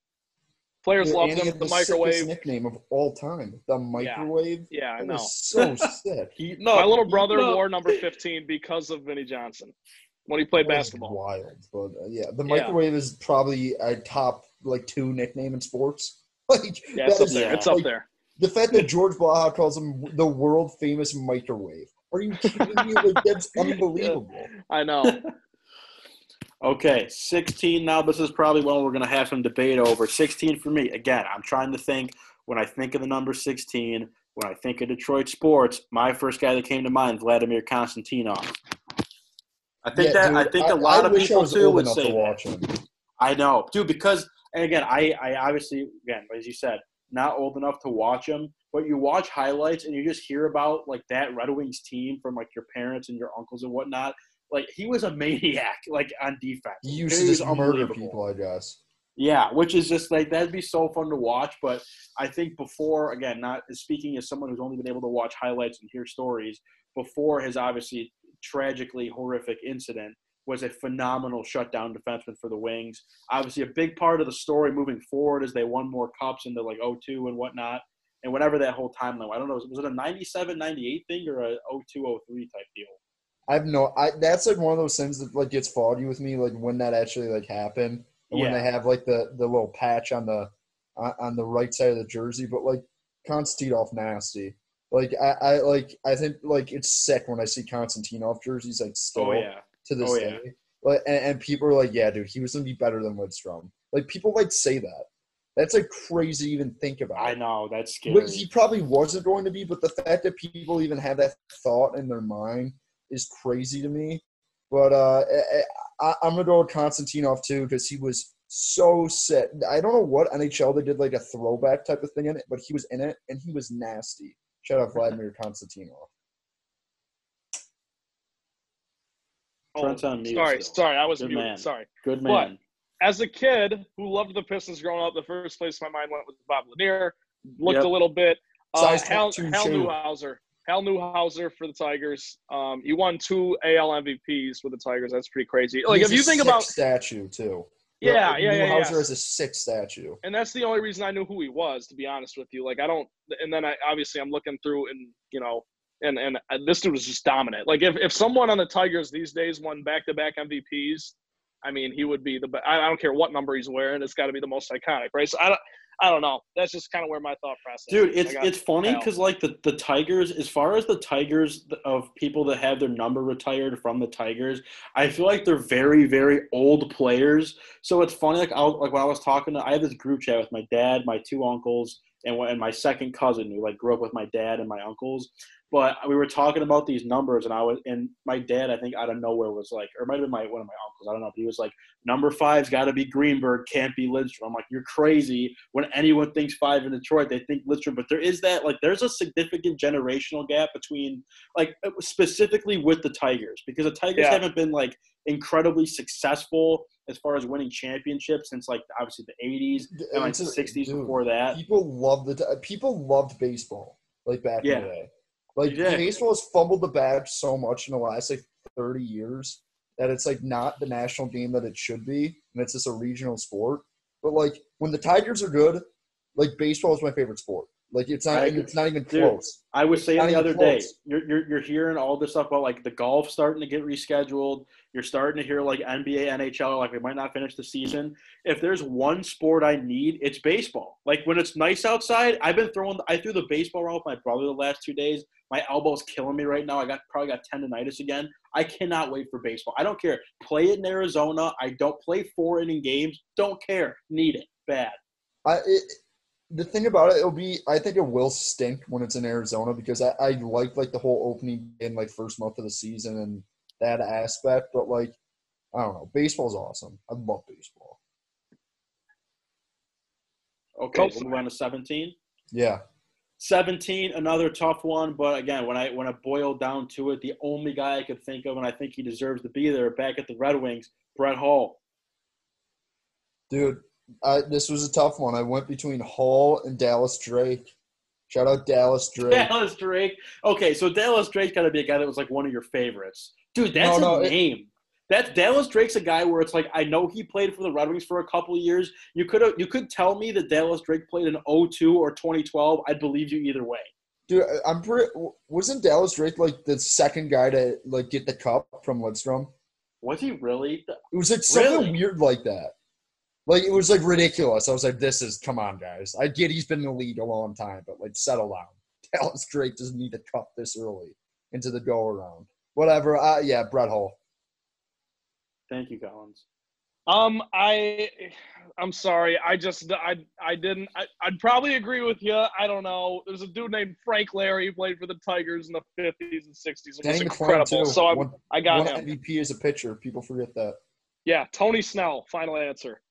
Players Yeah, love them. had The microwave. nickname of all time, the microwave. Yeah, I That know. was so sick. He, no, My little brother no. wore number 15 because of Vinnie Johnson when he played That basketball. Wild, but uh, yeah, the Yeah. microwave is probably a top like two nickname in sports. Like Yeah, it's up is, there. It's like, up there. The fact that George Blaha calls him the world famous microwave. Are you kidding me? Like, that's unbelievable. I know. Okay, 16 now. This is probably one we're going to have some debate over. 16 for me. Again, I'm trying to think when I think of the number 16, when I think of Detroit sports, my first guy that came to mind, Vladimir Konstantinov. I think Yeah, that I think a lot I of people too would say to that. watch him. I know, dude, because and again, I, I obviously again, as you said, not old enough to watch him, but you watch highlights and you just hear about like that Red Wings team from like your parents and your uncles and whatnot. Like he was a maniac, like on defense. He used to just murder people, I guess. Yeah, which is just like that'd be so fun to watch. But I think before, again, not speaking as someone who's only been able to watch highlights and hear stories, before his obviously tragically horrific incident was a phenomenal shutdown defenseman for the Wings. Obviously, a big part of the story moving forward is they won more cups into like 02 and whatnot. And whatever that whole timeline, I don't know, was it a 97 98 thing or a 02 03 type deal? I have no. I that's like one of those things that like gets foggy with me. Like when that actually like happened, and when they have like the the little patch on the on, on the right side of the jersey. But like Konstantinov nasty. Like I, I like I think like it's sick when I see Konstantinov jerseys like still Oh, yeah. to this Oh, day. yeah. Like and, and people are like, yeah, dude, he was gonna be better than Lidstrom. Like people like say that. That's like crazy to even think about. I know. That's scary. But he probably wasn't going to be, but the fact that people even have that thought in their mind is crazy to me. But uh, I, I'm gonna go with Konstantinov too because he was so sick. I don't know what NHL they did like a throwback type of thing in it, but he was in it and he was nasty. Shout out Vladimir Konstantinov. Trent's on mute Oh, sorry, still. sorry, I was Good muted. man. Sorry. Good But- man. As a kid who loved the Pistons growing up, the first place my mind went was Bob Lanier. Looked Yep. a little bit. Uh, Size Hal, 22 Hal shoe. Newhouser. Hal Newhouser for the Tigers. Um, he won two AL MVPs with the Tigers. That's pretty crazy. Like He's if you a think about, statue too. Yeah, yeah, yeah, yeah. Newhouser has a sick statue. and that's the only reason I knew who he was, to be honest with you. Like I don't, and then I obviously I'm looking through and you know, and and this dude was just dominant. Like if if someone on the Tigers these days won back to back MVPs, I mean he would be the. I I don't care what number he's wearing, it's got to be the most iconic, right? So I don't, I don't know. That's just kind of where my thought process. Dude, is. it's it's funny because like the the Tigers, as far as the Tigers of people that have their number retired from the Tigers, I feel like they're very very old players. So it's funny like I was, like when I was talking to I have this group chat with my dad, my two uncles, and and my second cousin who like grew up with my dad and my uncles. But we were talking about these numbers, and I was and my dad I think out of nowhere was like, or it might have been my one of my uncles, I don't know. But he was like, number five's got to be Greenberg, can't be Lindstrom. I'm like, you're crazy. When anyone thinks five in Detroit, they think Lindstrom. But there is that, like, there's a significant generational gap between, like, uh, specifically with the Tigers because the Tigers Yeah. haven't been like incredibly successful as far as winning championships since like obviously the 80s and like the 60s dude, before that. People love the people loved baseball like back in the day. Like baseball has fumbled the bag so much in the last like thirty years that it's like not the national game that it should be, and it's just a regional sport. But like when the Tigers are good, like baseball is my favorite sport. Like it's not, I it's not even Dude, close. I was saying the other day, you're, you're you're hearing all this stuff about like the golf starting to get rescheduled. You're starting to hear like NBA, NHL, like we might not finish the season. If there's one sport I need, it's baseball. Like when it's nice outside, I've been throwing. I threw the baseball around with my brother the last two days. My elbow's killing me right now. I got probably got tendonitis again. I cannot wait for baseball. I don't care. Play it in Arizona. I don't play four inning games. Don't care. Need it bad. I it, the thing about it, it'll be. I think it will stink when it's in Arizona because I, I like like the whole opening in like first month of the season and that aspect. But like, I don't know. Baseball's awesome. I love baseball. Okay, Go we're on to 17. Yeah. 17, another tough one, but again, when I when I boiled down to it, the only guy I could think of, and I think he deserves to be there back at the Red Wings, Brett Hull. Dude, I, this was a tough one. I went between Hull and Dallas Drake. Shout out Dallas Drake. Dallas Drake. Okay, so Dallas Drake's got to be a guy that was like one of your favorites, dude. That's No, no, a it- name. That's Dallas Drake's a guy where it's like I know he played for the Red Wings for a couple of years. You could you could tell me that Dallas Drake played in 02 or 2012. I'd believe you either way. Dude, I'm pretty. Wasn't Dallas Drake like the second guy to like get the cup from Lidstrom? Was he really? It was like something Really? weird like that. Like it was like ridiculous. I was like, "This is come on, guys." I get he's been in the league a long time, but like settle down. Dallas Drake doesn't need to cup this early into the go around. Whatever. Uh, yeah, Brett Hull. Thank you, Collins. Um, I, I'm sorry. I just, I, I didn't. I, I'd probably agree with you. I don't know. There's a dude named Frank Lary who played for the Tigers in the 50s and 60s. It was incredible. So I, one, I got one him. MVP as a pitcher. People forget that. Yeah, Tony Snell. Final answer.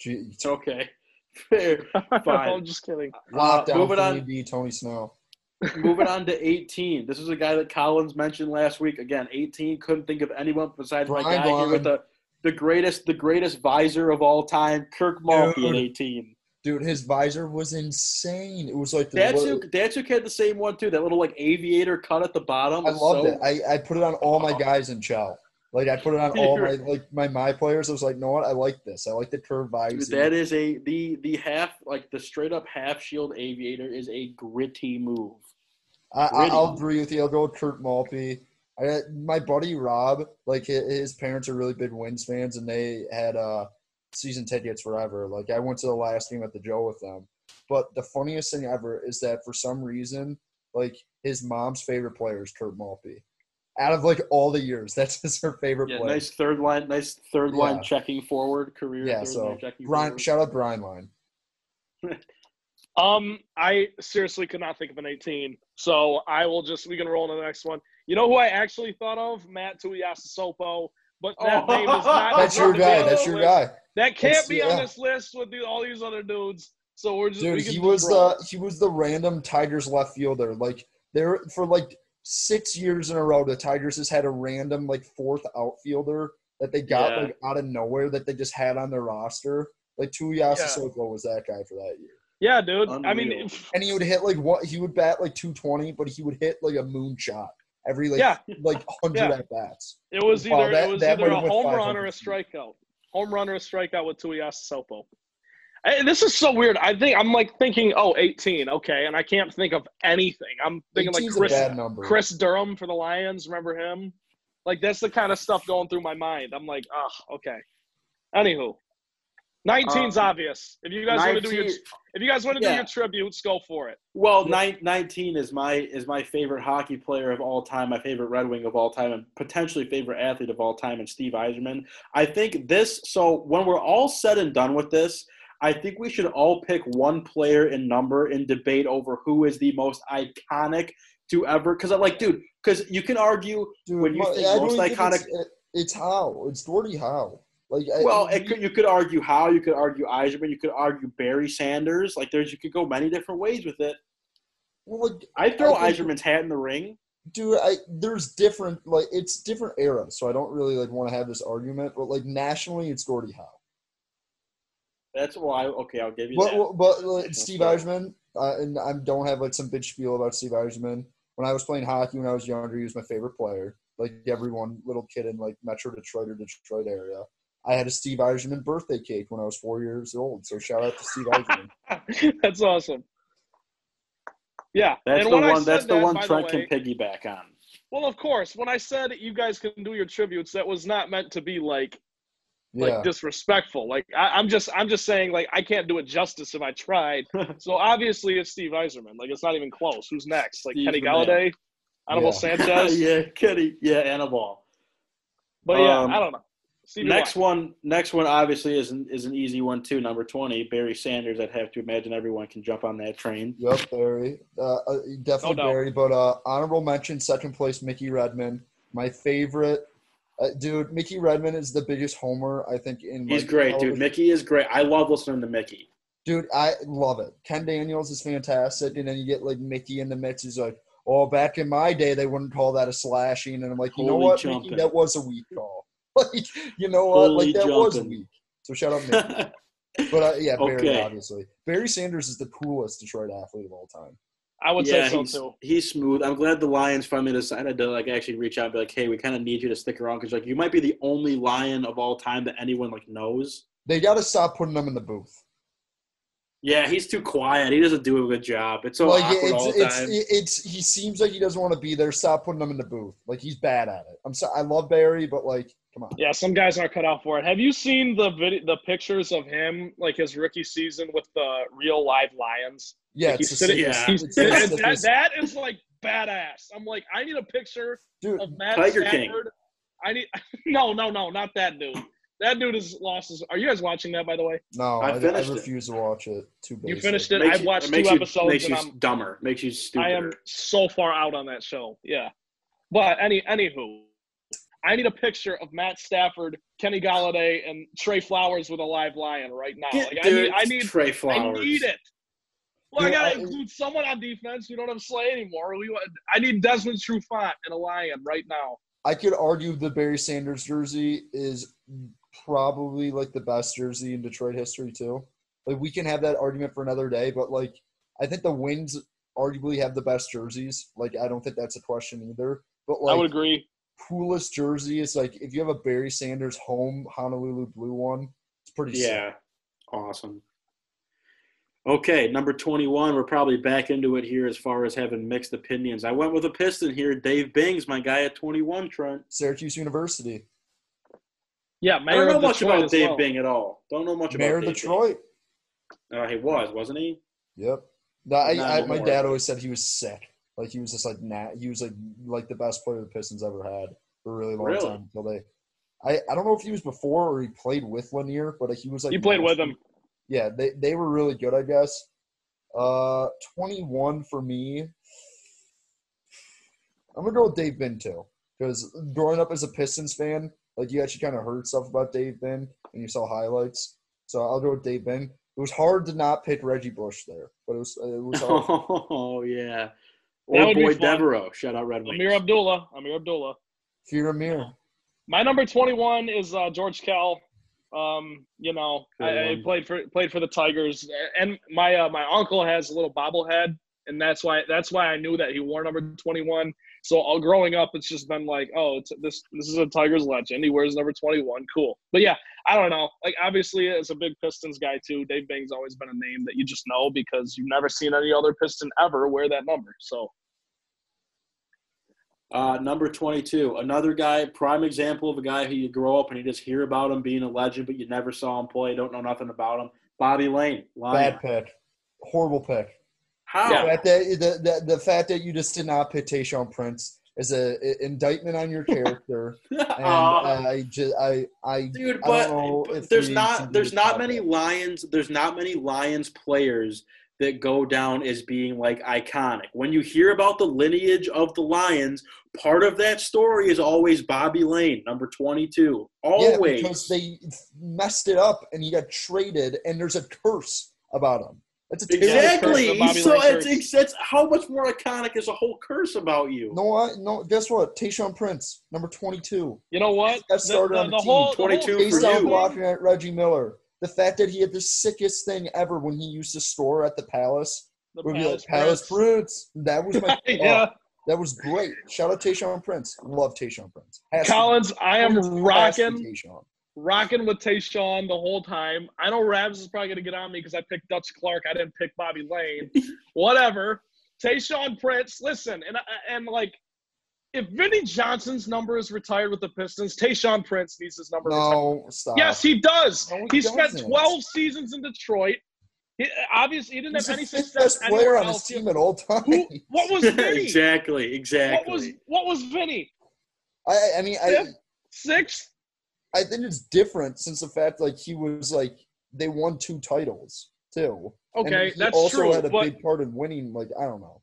Gee, Okay, fair. Fine. I'm just kidding. lockdown moving for on. AD, Tony Snell. Moving on to 18. This is a guy that Collins mentioned last week. Again, 18. Couldn't think of anyone besides my Brian guy here with the the greatest the greatest visor of all time, Kirk Maltby at 18. Dude, his visor was insane. It was like the Datsyuk, Datsyuk had the same one too. That little like aviator cut at the bottom. I loved so- it. I, I put it on all my guys in Chell. Like I put it on all my like my my players. I was like, no what? I like this. I like the curved Dude, visor. that is a the the half like the straight up half shield aviator is a gritty move. I, I, I'll agree with you. I'll go with Kirk Maltby. I, my buddy Rob, like his, his parents are really big Wings fans, and they had uh season tickets forever. Like I went to the last game at the Joe with them. But the funniest thing ever is that for some reason, like his mom's favorite player is Kirk Maltby. Out of like all the years, that's just her favorite Yeah, player. nice third line, nice third line Yeah. checking forward career. Yeah, so Brian, forward. shout out Grind Line. Um, I seriously could not think of an 18. So I will just we can roll to the next one. You know who I actually thought of? Matt Tuiasosopo. But that Oh. name is not That's your deserved to be guy. That's your list. guy. That can't That's- be on yeah. this list with the, all these other dudes. So we're just Dude, can he was roll. the he was the random Tigers left fielder. Like there for like six years in a row, the Tigers just had a random like fourth outfielder that they got Yeah. like out of nowhere that they just had on their roster. Like Tuiasosopo was that guy for that year. Yeah, dude. I mean, Unreal. And he would hit like what he would bat like two twenty, but he would hit like a moonshot every like Yeah. like hundred Yeah. at bats. it was Wow, either that- it was either a home run or a 500 strikeout. Home run or a strikeout with Tuiasosopo. And this is so weird. I think I'm like thinking, oh, 18, okay, and I can't think of anything. I'm thinking like Chris a bad number. Chris Durham for the Lions. Remember him? Like that's the kind of stuff going through my mind. I'm like, oh, okay. Anywho, 19's Um, obvious. If you guys want to do your if you guys want to Yeah. do your tributes, go for it. Well, nine, 19 is my is my favorite hockey player of all time, my favorite Red Wing of all time, and potentially favorite athlete of all time, and Steve Yzerman. I think this. So when we're all said and done with this, I think we should all pick one player in number and debate over who is the most iconic to ever. Because I'm like, dude, because you can argue. Dude, When you well, think I most think iconic- it's, it's how it's Gordie Howe. Like Well, it could, you could argue how, you could argue Yzerman, you could argue Barry Sanders. Like, there's you could go many different ways with it. well, like I throw I think- Yzerman's hat in the ring. dude i there's different like it's different eras so i don't really like want to have this argument but like nationally it's gordie howe That's why. Okay, I'll give you but that. but like, steve fair. Yzerman, uh, and i don't have like some big spiel about steve Yzerman. when i was playing hockey when i was younger he was my favorite player like everyone little kid in like metro detroit or detroit area i had a steve Yzerman birthday cake when i was four years old so shout out to steve Yzerman. that's awesome. Yeah, That's and the one. That's said the that, one by Trent way- can piggyback on. Well, of course, when I said you guys can do your tributes, that was not meant to be like yeah like disrespectful. Like I, I'm just I'm just saying like I can't do it justice if I tried. so obviously it's Steve Yzerman. Like it's not even close. Who's next? Like Steve's Kenny. Golladay, Anibal Yeah. Sanchez. yeah, Kenny. Yeah, Annabelle. But yeah, Um, I don't know. Stevie Next one. Next one. Obviously, is an, is an easy one too. Number twenty, Barry Sanders. I'd have to imagine everyone can jump on that train. Yep, Barry. Uh, uh, definitely No. Barry. But uh, honorable mention, second place, Mickey Redmond. My favorite, uh, dude. Mickey Redmond is the biggest homer I think in. He's like, great, dude. Mickey is great. I love listening to Mickey. Dude, I love it. Ken Daniels is fantastic, and then you get like Mickey in the mix. He's like, "Oh, back in my day, they wouldn't call that a slashing," and I'm like, "You know what. Mickey? That was a weak call. like, you know what? Holy like that was weak." So shout out Mickey. But uh, yeah, Barry Okay. obviously. Barry Sanders is the coolest Detroit athlete of all time. I would yeah, say so he's, too. he's smooth. I'm glad the Lions finally decided to like actually reach out and be like, "Hey, we kind of need you to stick around because like you might be the only Lion of all time that anyone like knows." They got to stop putting them in the booth. Yeah, he's too quiet. He doesn't do a good job. It's so like awkward all the it's, time. it's he seems like he doesn't want to be there. Stop putting him in the booth. Like he's bad at it. I'm sorry. I love Barry, but like, come on. Yeah, some guys aren't cut out for it. Have you seen the video, the pictures of him like his rookie season with the real live lions? Yeah, Like, it's he's the sitting, yeah. he's it's sitting- that, stiffest- that is like badass. I'm like, I need a picture dude. of Matt Tiger King. Stafford. I need no, no, no, not that dude. That dude is lost his. Are you guys watching that by the way? No, I I, I, finished it. refuse to watch it. Too basic. You finished it. I've watched it two you- episodes Makes and you I'm dumber. Makes you stupider. I am so far out on that show. Yeah. But any anywho, I need a picture of Matt Stafford, Kenny Golladay, and Trey Flowers with a live lion right now. Get- Like, I need I need Trey I Flowers. need it. Well, I gotta I- include someone on defense. We don't have Slay anymore. We I need Desmond Trufant and a lion right now. I could argue the Barry Sanders jersey is probably like the best jersey in Detroit history too. Like we can have that argument for another day, but like I think the Wings arguably have the best jerseys. Like I don't think that's a question either. But like I would agree. coolest jersey is like if you have a Barry Sanders home Honolulu blue one, it's pretty sick. Yeah, awesome. Okay, number 21. We're probably back into it here as far as having mixed opinions. I went with a Piston here. Dave Bing's my guy at 21, Trent. Syracuse University. Yeah, I don't know of much Detroit about Dave well. Bing at all. Don't know much Mayor about of Dave Detroit. Bing. Uh, he was, wasn't he? Yep. No, I, I, my dad always said he was sick. Like he was just like nah. He was like like the best player the Pistons ever had for a really long Really? time until they. I, I don't know if he was before or he played with Lanier, but he was like He played with nasty. him. Yeah, they they were really good, I guess. Uh, twenty one for me. I'm gonna go with Dave Bing too, because growing up as a Pistons fan, like you actually kind of heard stuff about Dave Bing and you saw highlights. So I'll go with Dave Bing. It was hard to not pick Reggie Bush there, but it was it was hard. Oh, yeah. That Or would Boy. Devereaux. Shout out Red Wings. Ameer Abdullah. Ameer Abdullah. Fear Ameer. My number 21 is uh, George Kell. Um, you know, I, I played for played for the Tigers, and my uh, my uncle has a little bobblehead, and that's why that's why I knew that he wore number 21. So all growing up, it's just been like, oh, it's this this is a Tigers legend. He wears number 21. Cool. But yeah, I don't know. Like obviously, as a big Pistons guy too, Dave Bing's always been a name that you just know because you've never seen any other Piston ever wear that number. So Uh, number 22, another guy, prime example of a guy who you grow up and you just hear about him being a legend, but you never saw him play, don't know nothing about him. Bobby Layne. Lion. Bad pick. Horrible pick. How? The, fact that, the, the, the fact that you just did not pick Tayshaun Prince is a, a indictment on your character. and Aw. I just I I Dude, I but, but there's not there's not many Lions there's not many Lions players that go down as being like iconic. When you hear about the lineage of the Lions, part of that story is always Bobby Layne, number 22. Always. Yeah, Always. because they messed it up and he got traded, and there's a curse about him. That's a terrible exactly. curse Bobby So it's, curse. it's, it's how much more iconic is a whole curse about you? No, I, no. Guess what? Tayshaun Prince, number twenty-two. you know what? Best starter on the team. whole, the whole 22 for Based you. on blocking at Reggie Miller. The fact that he had the sickest thing ever when he used to store at the Palace the would be like Palace Prince. That was my oh, yeah, oh, that was great. Shout out Tayshaun Prince. Love Tayshaun Prince. Has. Collins, I am Has to be rocking, rocking with Tayshaun the whole time. I know Rabs is probably gonna get on me because I picked Dutch Clark. I didn't pick Bobby Layne. Whatever. Tayshaun Prince. Listen, and and like, if Vinnie Johnson's number is retired with the Pistons, Tayshaun Prince needs his number retired. No, stop. Yes, he does. No, he he spent doesn't. 12 seasons in Detroit. He, obviously, he didn't He's have the any success best player anywhere on his team at all times. Who, what was Vinny? exactly, exactly. What was what was Vinny? I, I mean, I, Sixth? I think it's different since the fact like he was like they won two titles too. And Okay, he that's also true. had a but big part in winning. Like I don't know.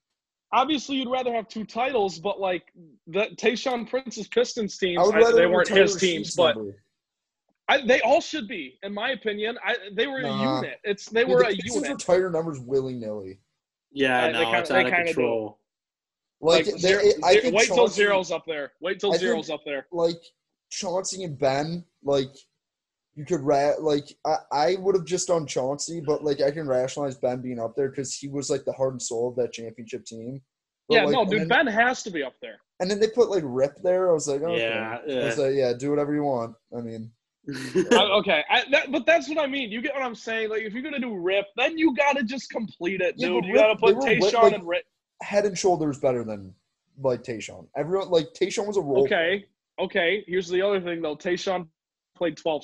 Obviously, you'd rather have two titles. But like the Tayshaun Prince's Pistons teams, I I, they weren't his teams, but. I, they all should be, in my opinion. I, they were Nah. a unit. It's they Dude, were the a Pistons unit. retire numbers willy nilly. yeah, no, kinda- it's out of kinda do. control. Like, Like, they- zero, I think wait till zeros up there. Wait till I think- zeros up there. Like Chauncey and Ben, like you could ra- like I, I would have just done Chauncey, but like I can rationalize Ben being up there because he was like the heart and soul of that championship team. But, yeah, like, no, dude, then, Ben has to be up there. And then they put like Rip there. I was like, okay. Yeah, I was like, yeah, do whatever you want. I mean, I, okay, I, that, but that's what I mean. You get what I'm saying? Like, if you're gonna do Rip, then you gotta just complete it, Yeah, dude. but you gotta put they Tayshaun like- and Rip. head and shoulders better than like Tayshaun. Everyone like Tayshaun was a role. Okay, okay. Here's the other thing though. Tayshaun played 12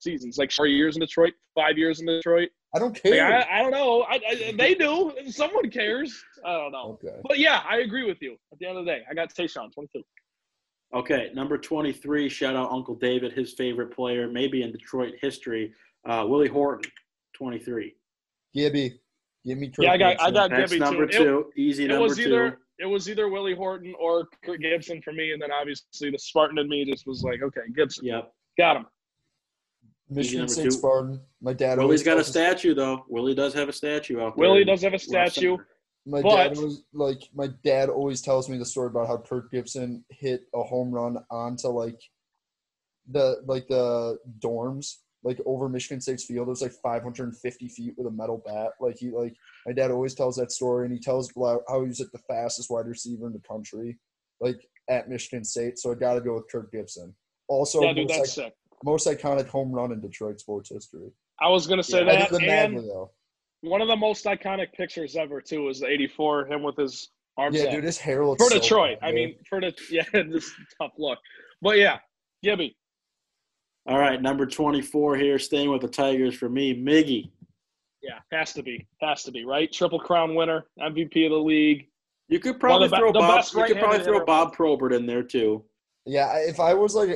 seasons, like four years in Detroit, five years in Detroit. I don't Like, care. I, I don't know. I, I, they do. Someone cares. I don't know. okay. But yeah, I agree with you. At the end of the day, I got Tayshaun 22. Okay, number 23, shout out Uncle David, his favorite player, maybe in Detroit history, uh, Willie Horton, 23. Gibby, give me. Kirk Yeah, I got I Gibson. got That's Gibby number too. It- two. Easy It, number was two. either it was either Willie Horton or Kirk Gibson for me, and then obviously the Spartan in me just was like, okay, Gibson, Yep. got him. Michigan number State two. Spartan. My dad. Willie's always got a statue, though. Willie does have a statue out there. Willie does have a statue. My But- dad was like, my dad always tells me the story about how Kirk Gibson hit a home run onto like the like the dorms, like over Michigan State's field. It was like 550 feet with a metal bat. Like he like my dad always tells that story, and he tells how he was like the fastest wide receiver in the country, like at Michigan State. So I got to go with Kirk Gibson. Also, yeah, dude, that's ic- sick. Most iconic home run in Detroit sports history. I was gonna say Yeah, that, and Madley, though. one of the most iconic pictures ever too was the '84 him with his arms Yeah, out. dude, his hair looks for so Detroit. bad, I mean, for the yeah, this tough look. But yeah, Gibby. All right, number 24 here, staying with the Tigers for me, Miggy. Yeah, has to be, has to be right. Triple Crown winner, MVP of the league. You could probably the throw the Bob. best You could probably throw. Bob Probert in there too. Yeah, if I was like,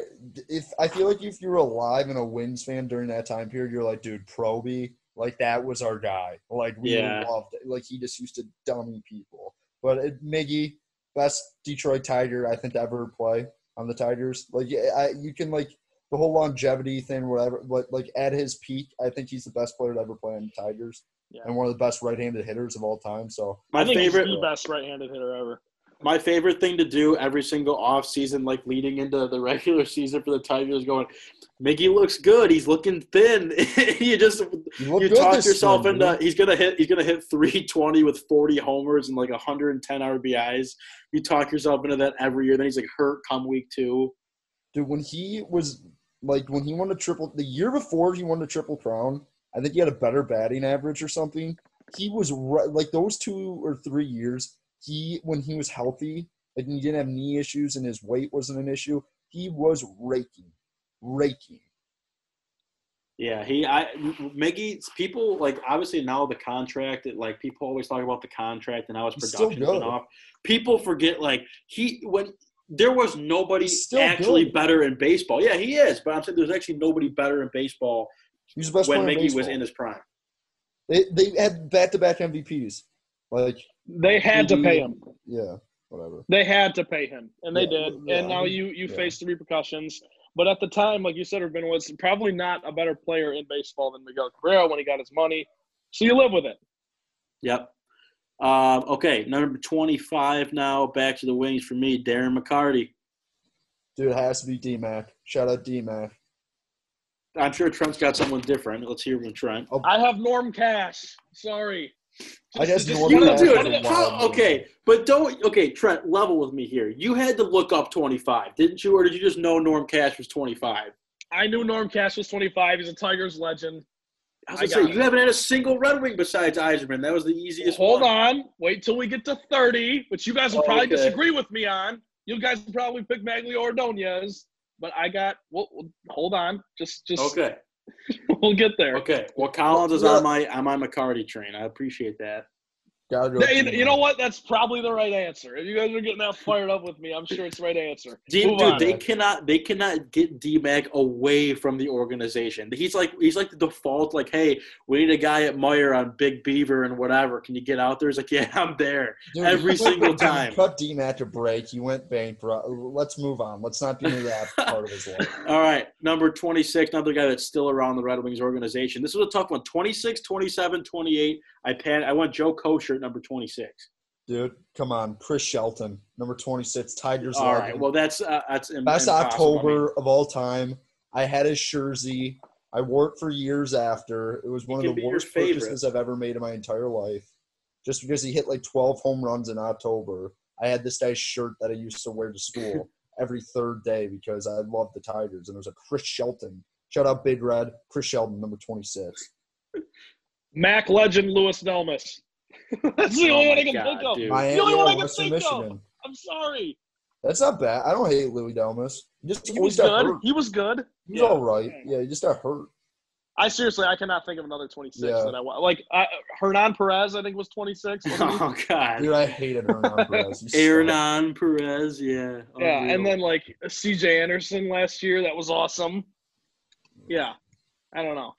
if I feel like if you were alive and a Wins fan during that time period, you're like, dude, Proby, like that was our guy. Like we Yeah. loved it. Like he just used to dummy people. But it, Miggy, best Detroit Tiger I think ever play on the Tigers. Like I, you can like the whole longevity thing, whatever. But like at his peak, I think he's the best player to ever play on the Tigers Yeah. and one of the best right-handed hitters of all time. So My I think favorite, he's the best right-handed hitter ever. My favorite thing to do every single off season, like leading into the regular season for the Tigers, going, Miggy looks good. He's looking thin. you just you you talk yourself spring, into he's gonna hit he's gonna hit 320 with 40 homers and like 110 RBIs. You talk yourself into that every year. Then he's like hurt come week two. Dude, when he was like when he won the triple the year before he won the triple crown, I think he had a better batting average or something. He was like those two or three years. He when he was healthy, like he didn't have knee issues and his weight wasn't an issue. He was raking, raking. Yeah, he I Miggy people like obviously now the contract it, like people always talk about the contract and how his production's been off. People forget like he when there was nobody still actually good. better in baseball. Yeah, he is, but I'm saying there's actually nobody better in baseball He was the best when Miggy was in his prime. They they had back to back MVPs. Like They had to pay him. yeah, whatever. They had to pay him, and they Yeah, did. yeah, and now I you mean, you yeah. face the repercussions. But at the time, like you said, Urban was probably not a better player in baseball than Miguel Cabrera when he got his money. So you live with it. Yep. Um, okay, number 25 now. Back to the wings for me, Darren McCarty. Dude, it has to be D Mac. Shout out D Mac. I'm sure Trent's got someone different. Let's hear from Trent. I have Norm Cash. Sorry. I guess Just- Norm You one know, of Cash the- dude, one of the- how, okay, but don't. Okay, Trent, level with me here. You had to look up 25, didn't you, or did you just know Norm Cash was 25? I knew Norm Cash was 25. He's a Tigers legend. I was gonna say got you haven't had a single Red Wing besides Yzerman. That was the easiest. Hold one. on. Wait till we get to 30, which you guys will Oh, probably okay. disagree with me on. You guys will probably pick Magglio Ordonez. But I got. Well, hold on. Just, just. Okay, We'll get there. okay. Well, Collins is Yeah. on my on my McCarty train. I appreciate that. Gotta. Yeah, you, you know what? That's probably the right answer. If you guys are getting that fired up with me, I'm sure it's the right answer. D- Move dude, on. they cannot they cannot get D Mac away from the organization. He's like he's like the default. Like, hey, we need a guy at Meijer on Big Beaver and whatever. Can you get out there? He's like, yeah, I'm there Dude, every single time. You cut D Mac a break. He went bankrupt. Let's move on. Let's not be that part of his life. All right, number 26, another guy that's still around the Red Wings organization. This was a tough one. 26, 27, 28. I pan, I went Joe Kocur at number 26. Dude, come on. Chris Shelton, number 26, Tigers. All right, well that's uh, that's Best impossible. I mean, October of all time. I had his jersey. I wore it for years after. It was one of the worst purchases I've ever made in my entire life. Just because he hit like 12 home runs in October. I had this guy's shirt that I used to wear to school every third day because I loved the Tigers. And it was a Chris Shelton. Shout out Big Red, Chris Shelton, number 26. Mac legend Louis Delmas. That's the Oh only one my I can God, think of. dude. Miami, The only one I can Western think of. Michigan. I'm sorry. That's not bad. I don't hate Louis Delmas. He just He always was got good. hurt. He was good. He's Yeah. all right. Yeah, he just got hurt. I seriously, I cannot think of another 26 Yeah. that I want. Like I, Hernan Perez, I think was 26. wasn't? Oh God. Dude, I hated Hernan Perez. Hernan Perez, yeah. yeah, Unreal. and then like C.J. Anderson last year, that was awesome. Yeah, I don't know.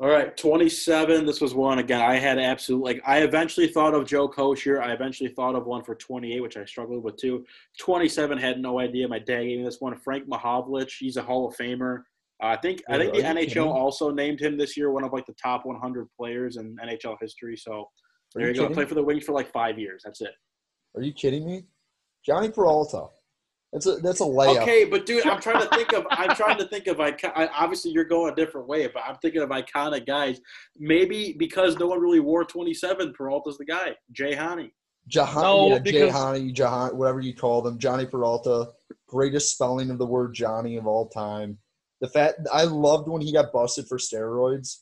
All right, 27. This was one again. I had absolute like I eventually thought of Joe Kocur. I eventually thought of one for 28, which I struggled with too. 27 had no idea. My dad gave me this one. Frank Mahovlich. He's a Hall of Famer. Uh, I think I think the NHL kidding? also named him this year one of like the top 100 players in NHL history. So Are there you you go. Play for the Wings for like five years. That's it. Are you kidding me? Jhonny Peralta. That's a that's a layup. Okay, but dude, I'm trying to think of. I'm trying to think of. Icon, I, obviously, you're going a different way, but I'm thinking of iconic guys. Maybe because no one really wore 27, Peralta's the guy. Jay Hani. Jahan, No, yeah, Jay because- Hani, Jahan, whatever you call them, Jhonny Peralta, greatest spelling of the word Johnny of all time. The fact I loved when he got busted for steroids,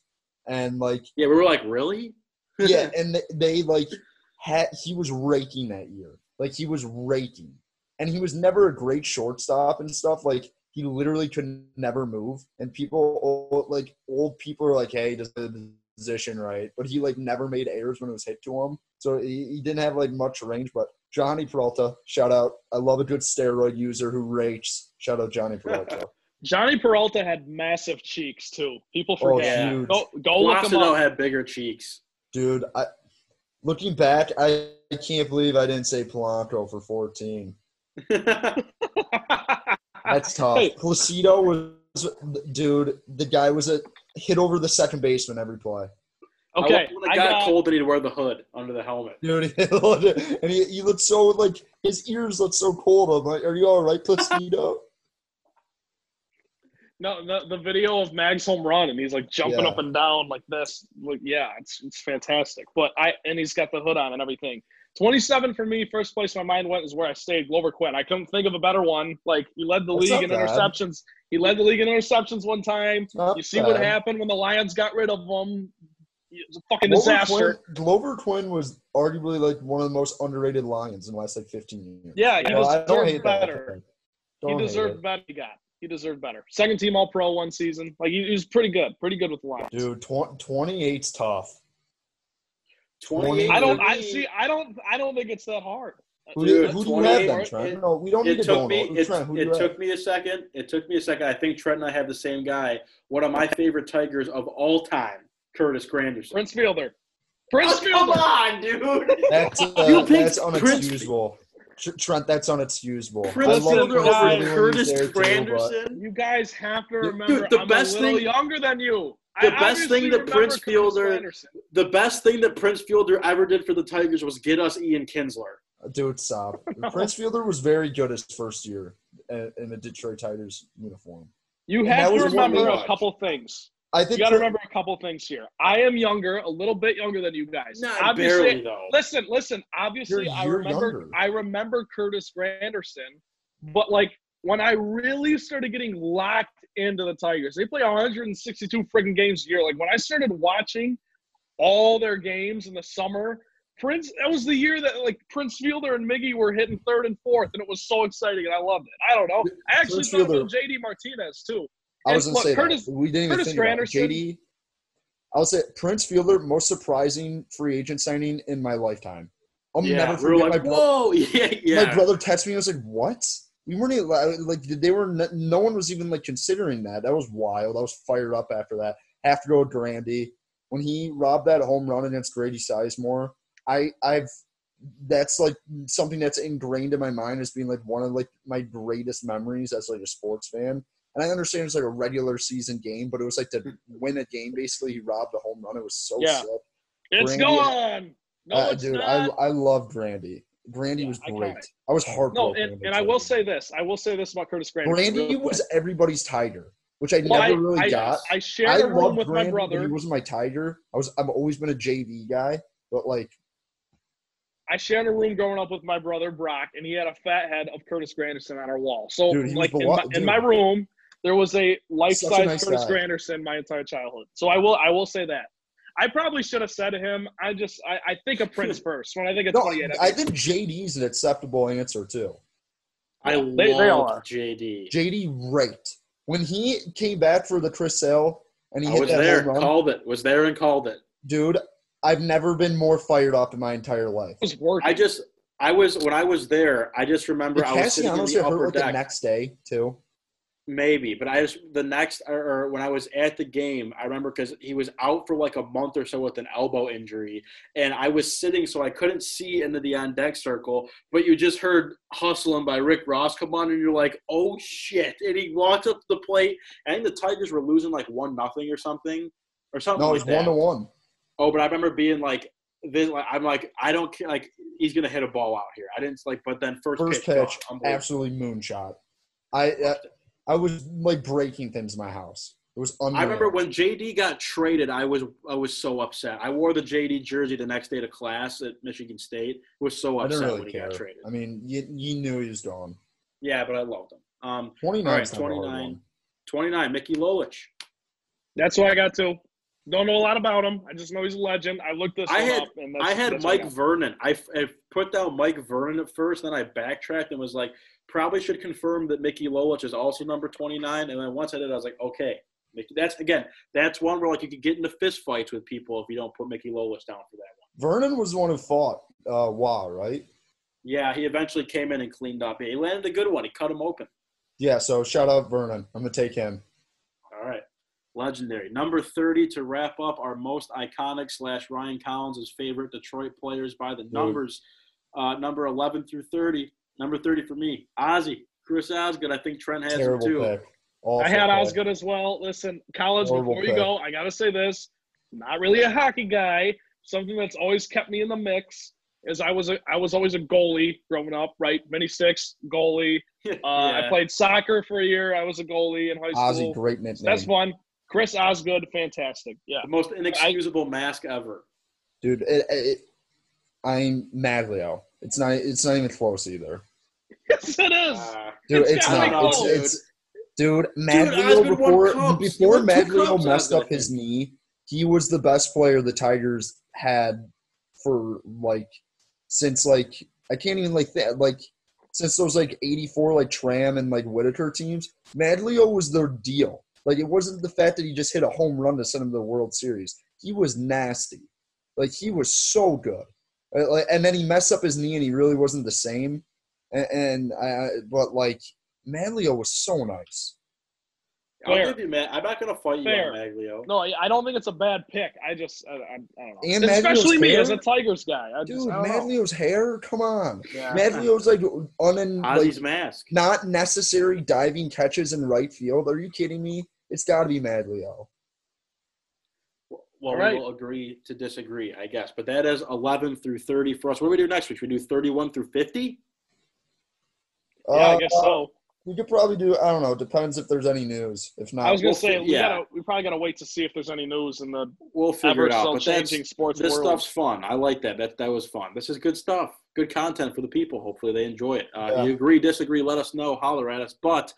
and like Yeah, we were like, really? yeah, and they, they like had he was raking that year, like he was raking, and he was never a great shortstop and stuff. Like he literally could never move, and people oh, like old people are like, hey, he does the position right, but he like never made errors when it was hit to him, so he, he didn't have like much range. But Jhonny Peralta, shout out! I love a good steroid user who rakes. Shout out Jhonny Peralta. Jhonny Peralta had massive cheeks too. People Oh, forget. huge. Go go look him Placido up. had bigger cheeks. Dude, I looking back, I, I can't believe I didn't say Polanco for 14. That's tough. Hey. Placido was, dude. The guy was a hit over the second baseman every play. okay, I love when I it got, got, cold and he'd wear the hood under the helmet. Dude, and he, he looked so like his ears looked so cold. I'm like, are you all right, Placido? no the, the video of Mag's home run and he's like jumping Yeah. up and down like this. Like yeah, it's it's fantastic. But I and he's got the hood on and everything. 27 for me, first place my mind went is where I stayed, Glover Quin. I couldn't think of a better one. Like he led the That's league in bad. interceptions. He led the league in interceptions one time. Not You see what happened when the Lions got rid of him. It was a fucking Glover disaster. Quin, Glover Quin was arguably like one of the most underrated Lions in the last like 15 years. Yeah, he Well, deserved better. He deserved better. He got. He deserved better. Second team All Pro one season. Like he, he was pretty good. Pretty good with the Lions. Dude, tw- 28's tough. 28. I don't. I see. I don't. I don't think it's that hard. Who, Dude, do, who do you have then, Trent? it- no, we don't need It to go took me. It, Trent, it you have? took me a second. It took me a second. I think Trent and I have the same guy. One of my favorite Tigers of all time, Curtis Granderson. Prince Fielder. Prince Oh, come Fielder. on, dude. That's, uh, You picked that's Prince- unexcusable. Tr- Trent, that's unexcusable. Prince I love Fielder over Fielder Curtis he was there, too, but- Granderson. You guys have to remember, Dude, remember. the I'm best a little thing- younger than you. The I best thing that Prince Fielder- Granderson. The best thing that Prince Fielder ever did for the Tigers was get us Ian Kinsler. Dude, stop. Prince Fielder was very good his first year in, in the Detroit Tigers uniform. You And have to remember a couple things. I think You got to remember a couple things here. I am younger, a little bit younger than you guys. Not Obviously, barely though. listen, listen. Obviously, You're- I you're remember. younger. I remember Curtis Granderson, but like when I really started getting locked into the Tigers, they play 162 freaking games a year. Like when I started watching all their games in the summer, Prince. That was the year that like Prince Fielder and Miggy were hitting third and fourth, and it was so exciting, and I loved it. I don't know. I actually Prince thought Fielder- about JD Martinez too. I was and going to look, say Curtis- that. We didn't even Curtis think about JD. I'll say Prince Fielder, most surprising free agent signing in my lifetime. I'll yeah, never we forget like, my, bro- whoa, yeah, yeah. my brother texted me. I was like, "What? We weren't even, like they were. No one was even like considering that. That was wild. I was fired up after that. Have to go with Grandy when he robbed that home run against Grady Sizemore. I I've that's like something that's ingrained in my mind as being like one of like my greatest memories as like a sports fan. And I understand it's like a regular season game, but it was like to win a game. Basically, he robbed a home run. It was so Yeah. sick. It's Brandy- gone. No, Uh, it's dude, not. I I love Grandy. Grandy Yeah, was great. can't. I, was heartbroken. No, and, and I will say this. I will say this about Curtis Grandy. Brandy real was everybody's tiger, which I Well, never I- really I, got. I shared I a room with my brother. he wasn't my tiger. I was. I've always been a JV guy, but like I shared a room growing up with my brother Brock, and he had a fat head of Curtis Granderson on our wall. So, Dude, like in my, in my room, there was a life-size nice Curtis guy. Granderson my entire childhood. So I will, I will say that. I probably should have said to him. I just, I, I think of Prince first. When I think of no, 28, I think JD's an acceptable answer too. I They- they love are. JD. JD, right when he came back for the Chris Sale and he I hit was that there, home run, called it. Was there and called it. dude. I've never been more fired up in my entire life. it was. I just, I was when I was there. I just remember Did I was sitting in the upper like the deck. next day too? Maybe, but I just the next or, or when I was at the game, I remember because he was out for like a month or so with an elbow injury, and I was sitting so I couldn't see into the on deck circle. But you just heard hustling by Rick Ross come on, and you're like, "Oh shit!" And he walked up the plate. I think the Tigers were losing like one nothing or something, or something No, it like was one to one. Oh, but I remember being like, this, like I'm like, I don't care. Like he's gonna hit a ball out here. I didn't like, but then first, First pitch, pitch, gone. Absolutely moonshot. I uh, I was like breaking things in my house. It was unreal. I remember when JD got traded, I was I was so upset. I wore the JD jersey the next day to class at Michigan State. Was so I upset really when he care. got traded. I mean, you, you knew he was gone. Yeah, but I loved him. Um, Twenty All nine. right, 29. 29, Mickey Lolich. that's what I got to. Don't know a lot about him. I just know he's a legend. I looked this I one had- up, and that's, I had that's Mike got. Vernon. I, I put down Mike Vernon at first, then I backtracked and was like, probably should confirm that Mickey Lolich is also number 29. And then once I did, I was like, okay. Mickey, that's again, that's one where like you could get into fist fights with people if you don't put Mickey Lolich down for that one. Vernon was the one who fought. Uh, wow, right? Yeah, he eventually came in and cleaned up. He landed a good one. He cut him open. Yeah. So shout out Vernon. I'm gonna take him. All right. Legendary. Number 30 to wrap up our most iconic slash Ryan Collins' favorite Detroit players by the numbers. Uh, number 11 through 30. Number 30 for me, Ozzy. Chris Osgood. I think Trent has him too. pick. Awful I had pick. Osgood as well. Listen, Collins, Horrible before you pick. go, I got to say this. Not really a hockey guy. Something that's always kept me in the mix is I was a, I was always a goalie growing up, right? Mini six, goalie. Uh, I played soccer for a year. I was a goalie in high school. Ozzy, great So nickname. that's fun. Chris Osgood, fantastic. Yeah. The most inexcusable mask ever. dude. It, it, I'm Magglio. It's not. It's not even close either. Yes, it is. Uh, Dude, It's it's, not. be It's, close. it's dude. Osgood Magglio before cups. He before won two Magglio messed up his knee, he was the best player the Tigers had for like since like I can't even like that like since those like '84 like Tram and like Whitaker teams. Magglio was their deal. Like it wasn't the fact that he just hit a home run to send him to the World Series. He was nasty. Like he was so good. Like- And then he messed up his knee, and he really wasn't the same. And, and I, but like Magglio was so nice. I'll give you, man. I'm not going to fight you Fair. on Magglio. No, I I don't think it's a bad pick. I just, I, I, I don't know. And Especially Magglio's me hair? as a Tigers guy. I just, Dude, I don't know. Magglio's hair, come on. Yeah. Magglio's like un Ozzy's like mask. not necessary diving catches in right field. Are you kidding me? It's got to be Magglio. Well, All we will agree to disagree, I guess. But that is 11 through 30 for us. What do we do next week? Should we do 31 through 50? Yeah, I Uh, guess so. We could probably do. I don't know. Depends if there's any news. If not, I was gonna we'll say we yeah. gotta we probably gotta wait to see if there's any news in the We'll figure it out. But changing sports this world. stuff's fun. I like that. That that was fun. This is good stuff. Good content for the people. Hopefully they enjoy it. Uh, Yeah. You agree, disagree? Let us know. Holler at us. But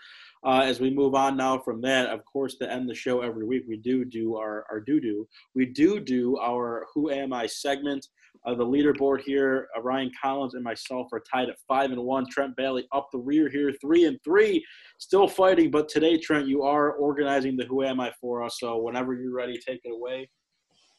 uh, as we move on now from that, of course, to end the show every week, we do do our our do do. We do do our Who Am I segment. Uh, the leaderboard here, uh, Ryan Collins and myself are tied at five and one. Trent Balley up the rear here, three and three, still fighting. But today, Trent, you are organizing the Who Am I for us. So whenever you're ready, take it away.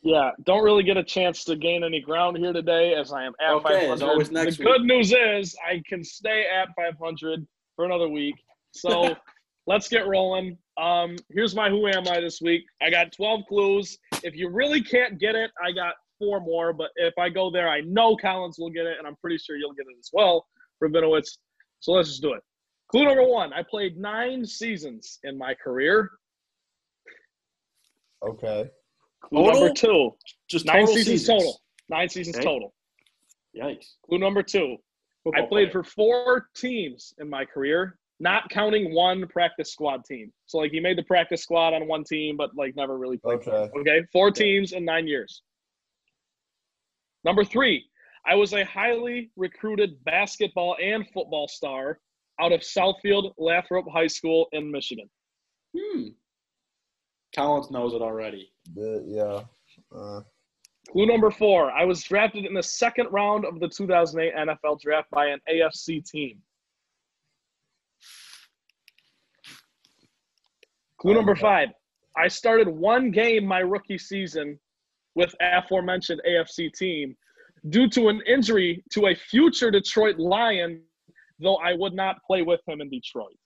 Yeah, don't really get a chance to gain any ground here today as I am at Okay, 500. as always next the week. good news is I can stay at 500 for another week. So let's get rolling. Um, here's my Who Am I this week. I got 12 clues. If you really can't get it, I got four more. But if I go there, I know Collins will get it, and I'm pretty sure you'll get it as well, Rabinowitz. So let's just do it. Clue number one I played nine seasons in my career. okay. Clue Total? number two Just nine total seasons, total. Nine seasons Okay. total. Yikes. Clue number two. I played for four teams in my career, not counting one practice squad team. So like he made the practice squad on one team, but like never really played. Okay. them. Okay, four teams in nine years. Number three, I was a highly recruited basketball and football star out of Southfield Lathrup High School in Michigan. Hmm. Collins knows it already. The- yeah. Uh, Clue number four, I was drafted in the second round of the 2008 NFL draft by an AFC team. Clue number five, I started one game my rookie season with aforementioned AFC team due to an injury to a future Detroit Lion, though I would not play with him in Detroit.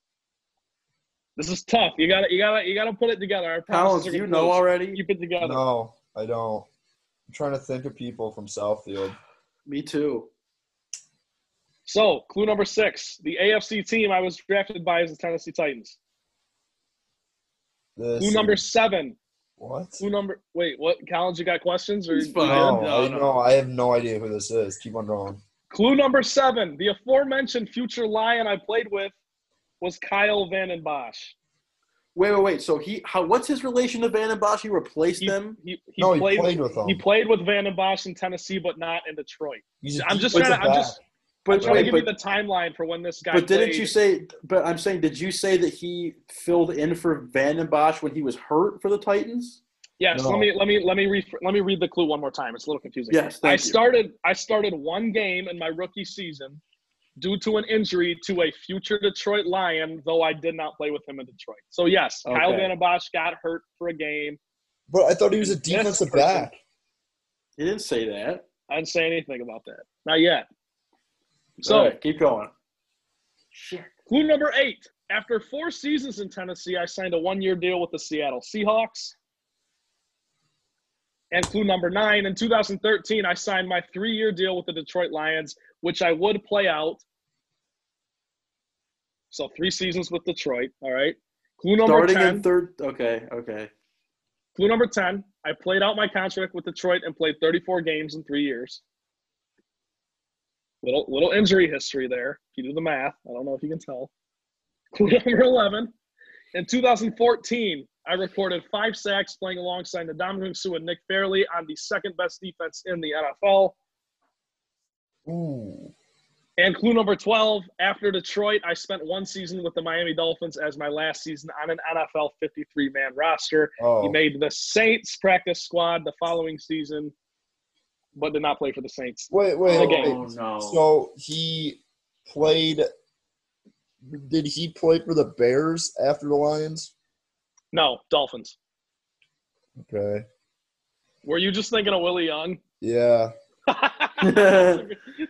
This is tough. You gotta, you gotta, you gotta put it together. I promise Collins, you gonna know lose. already? Keep it together. no, I don't. I'm trying to think of people from Southfield. Me too. So, clue number six: the AFC team I was drafted by is the Tennessee Titans. This Clue number seven. what? Clue number. Wait, what? Collins, you got questions? Or No, No, I, no. no, I have no idea who this is. Keep on going. Clue number seven: the aforementioned future Lion I played with was Kyle Vanden Bosch. Wait, wait, wait. So he, how? What's his relation to Vanden Bosch? He replaced He, them. he, he no, played. he played with them. he played with Vanden Bosch in Tennessee, but not in Detroit. He's a I'm just trying to. I'm back. Just. I'm But trying to wait, give but, you the timeline for when this guy. but didn't played. you say? But I'm saying, did you say that he filled in for Vanden Bosch when he was hurt for the Titans? Yes. No. Let me let me let me re- let me read the clue one more time. It's a little confusing. Yes, I you. started I started one game in my rookie season due to an injury to a future Detroit Lion, though I did not play with him in Detroit. So yes, Kyle Okay. Van Bosch got hurt for a game. But I thought he was a This defensive back. He didn't say that. I didn't say anything about that. Not yet. So All right, keep going. clue number eight. After four seasons in Tennessee, I signed a one-year deal with the Seattle Seahawks. And clue number nine, in 2013, I signed my three-year deal with the Detroit Lions, which I would play out. So three seasons with Detroit. All right. Clue number Starting 10. in third. Okay, okay. Clue number 10. I played out my contract with Detroit and played 34 games in three years. Little little injury history there. If you do the math, I don't know if you can tell. Clue number 11. In 2014, I recorded five sacks playing alongside Ndamukong Suh and Nick Fairley on the second best defense in the NFL. Ooh. And clue number 12, after Detroit, I spent one season with the Miami Dolphins as my last season on an NFL 53 man roster. Oh. He made the Saints practice squad the following season, but did not play for the Saints. Wait, wait, The wait. game. Oh no. So he played. Did he play for the Bears after the Lions? No, Dolphins. Okay. Were you just thinking of Willie Young? Yeah,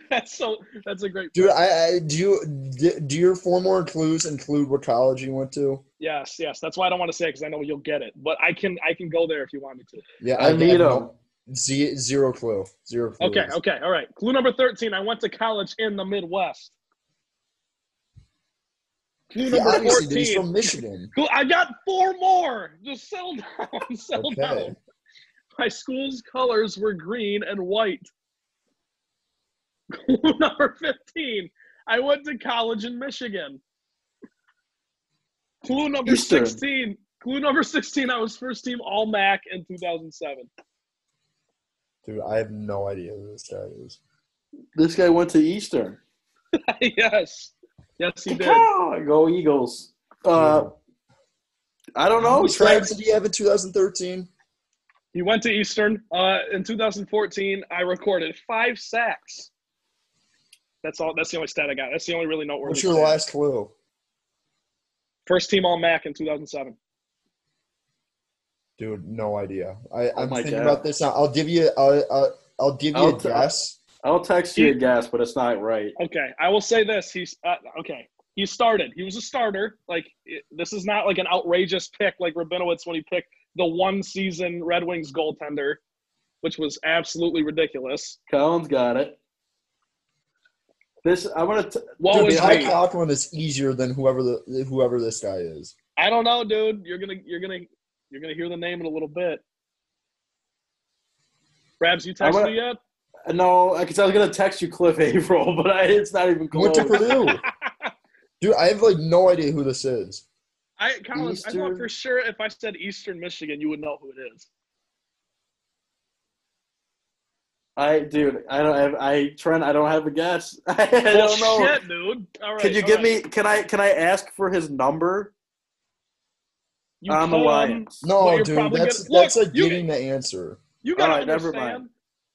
that's so. That's a great. dude. I, I do. You, do- do your four more clues include what college you went to? Yes, yes. That's why I don't want to say because I know you'll get it. But I can. I can go there if you want me to. Yeah, I need have him. no- ze- Zero clue. Zero clue. Okay, okay, all right. Clue number 13. I went to college in the Midwest. Clue Yeah, number obviously, dude, 14. he's from Michigan. Cool. I got four more. Just settle down. Settle Okay. down. My school's colors were green and white. Clue number 15. I went to college in Michigan. Clue number Eastern. 16. Clue number 16. I was first team All MAC in 2007. Dude, I have no idea who this guy is. this guy went to Eastern. yes. Yes, he did. Go Eagles. Uh, I don't know. many Trey. sacks did he have in 2013? He went to Eastern. Uh, in 2014, I recorded five sacks. That's all. That's the only stat I got. That's the only really noteworthy. What's your stat. last clue? First team All MAC in 2007. Dude, no idea. I, Oh I'm my thinking God. about this now. I'll give you. I'll, I'll, I'll give you I'll a t- guess. I'll text you a guess, but it's not right. Okay, I will say this. He's uh, okay. He started. He was a starter. Like it, this is not like an outrageous pick like Rabinowitz when he picked the one season Red Wings goaltender, which was absolutely ridiculous. Collins got it. This I want to. What Dude, was Ty me? Conklin is easier than whoever the whoever this guy is. I don't know, dude. You're gonna you're gonna you're gonna hear the name in a little bit. Rabs, you I'm texted gonna- me yet? no, because I was gonna text you Cliff Avril, but I, it's not even Went close. to Purdue. Dude, I have like no idea who this is. I, Collins, I thought for sure if I said Eastern Michigan, you would know who it is. I, dude, I don't have. I Trent, I don't have a guess. I Well, don't know. shit, dude. All right. Can you all give right. me? Can I? Can I ask for his number You on the can, Lions? but No, dude, that's gonna- that's Look, like you- getting the answer. You gotta All right, never understand. mind.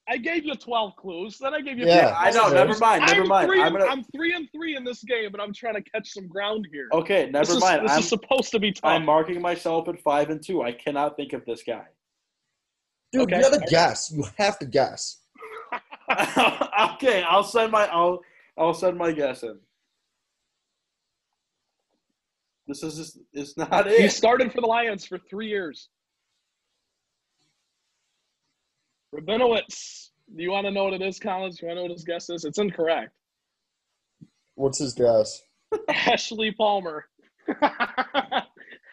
I gave you 12 clues. Then I gave you. Yeah, I know. Okay. Never mind. Never I'm mind. Three I'm gonna. I'm three and three in this game, but I'm trying to catch some ground here. Okay, this never is, mind. This I'm. is supposed to be tough. I'm marking myself at five and two. I cannot think of this guy. Dude, Okay. you gotta guess. You have to guess. okay, I'll send my. I'll. I'll send my guess in. This is. Just, it's not it. he started for the Lions for three years. Rabinowitz. Do you want to know what it is, Collins? Do you want to know what his guess is? It's incorrect. What's his guess? Ashlee Palmer.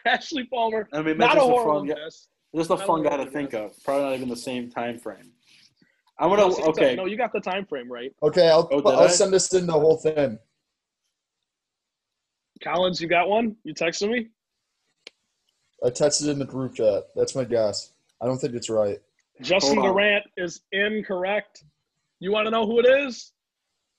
Ashlee Palmer. I mean, that's Not a just horrible fun guy. guess. Just a Not a fun guy to horrible think of. Probably not even the same time frame. I'm gonna. No, see, it's Okay. No, you got the time frame right. Okay, I'll Oh, I'll I? send this in the whole thing. Collins, you got one? You texted me? I texted in the group chat. That's my guess. I don't think it's right. Justin Durant is incorrect. You want to know who it is?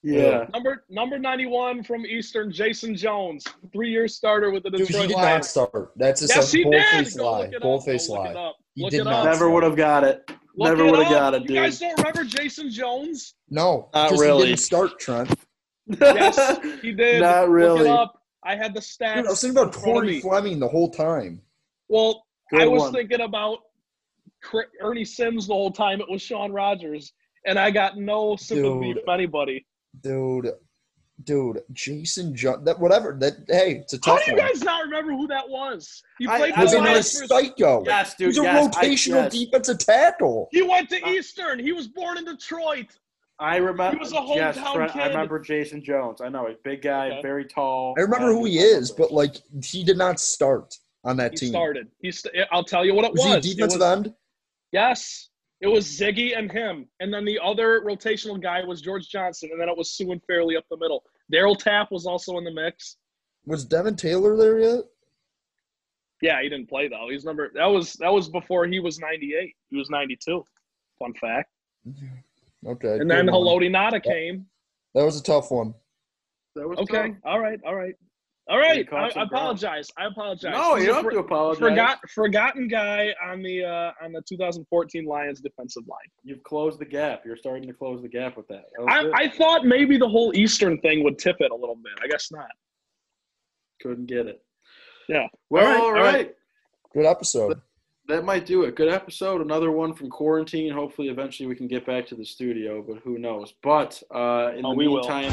Yeah. Number number 91 from Eastern, Jason Jones, three-year starter with the Dude, Detroit he did not Lions. start. That's just Yes, a he did. bold-faced Go lie. look it up. Bold-faced Go look lie. up. He Look did it not up. Never would have got it. Look Never would have up. got it, You dude. guys don't remember Jason Jones? No, Not because really. he didn't start, Trent. Yes, he did. Not Look really. it up. I had the stats. Dude, I was thinking about in Corey. Fleming the whole time. Well, Good I was one. thinking about Ernie Sims the whole time. It was Shaun Rogers, and I got no sympathy Dude. for anybody. Dude, dude, Jason John, that whatever. That hey, it's a tough. How tough do you one. guys not remember who that was? He played I for Was the don't he know. a Lions. for- psycho? Yes, dude. He's a yes, I- rotational yes. defensive tackle. He went to Uh, Eastern. He was born in Detroit. I remember. He was a yes, hometown Trent, I remember Jason Jones. I know he's a big guy, Okay. very tall. I remember Uh, who he is, but like he did not start on that team. He team. started. He. St- I'll tell you what it Was, was. he a It defensive was- end? Yes. It was Ziggy and him. And then the other rotational guy was George Johnson. And then it was Suh and Fairley up the middle. Darryl Tapp was also in the mix. Was Devin Taylor there yet? Yeah, he didn't play though. He's number that was that was before he was ninety eight. He was ninety two. Fun fact. Okay. And then good. Haloti Ngata came. That was a tough one. That was Okay. tough. All right. All right. All right. I, I apologize. I apologize. No, He's you a don't have to apologize. Forgot forgotten guy on the uh, on the 2014 Lions defensive line. You've closed the gap. You're starting to close the gap with that. That I. I thought maybe the whole Eastern thing would tip it a little bit. I guess not. couldn't get it. Yeah. Well, All right, all all right. right. Good episode. That might do it. Good episode. Another one from quarantine. Hopefully, eventually we can get back to the studio, but who knows? But uh, in Oh, the we will. meantime,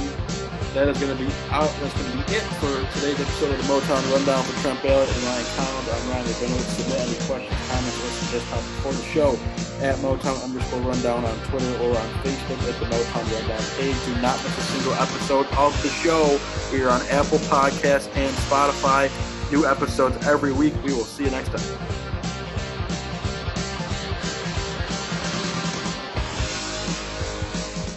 that is going to be out. That's going to be it for today's episode of the Motown Rundown for Trent Balley and Ryan Collins. I'm Ryan If Rabinowitz. Submit any questions, comments, or suggestions for the show at Motown underscore Rundown on Twitter or on Facebook at the Motown Rundown page. Do not miss a single episode of the show. We are on Apple Podcasts and Spotify. New episodes every week. We will see you next time.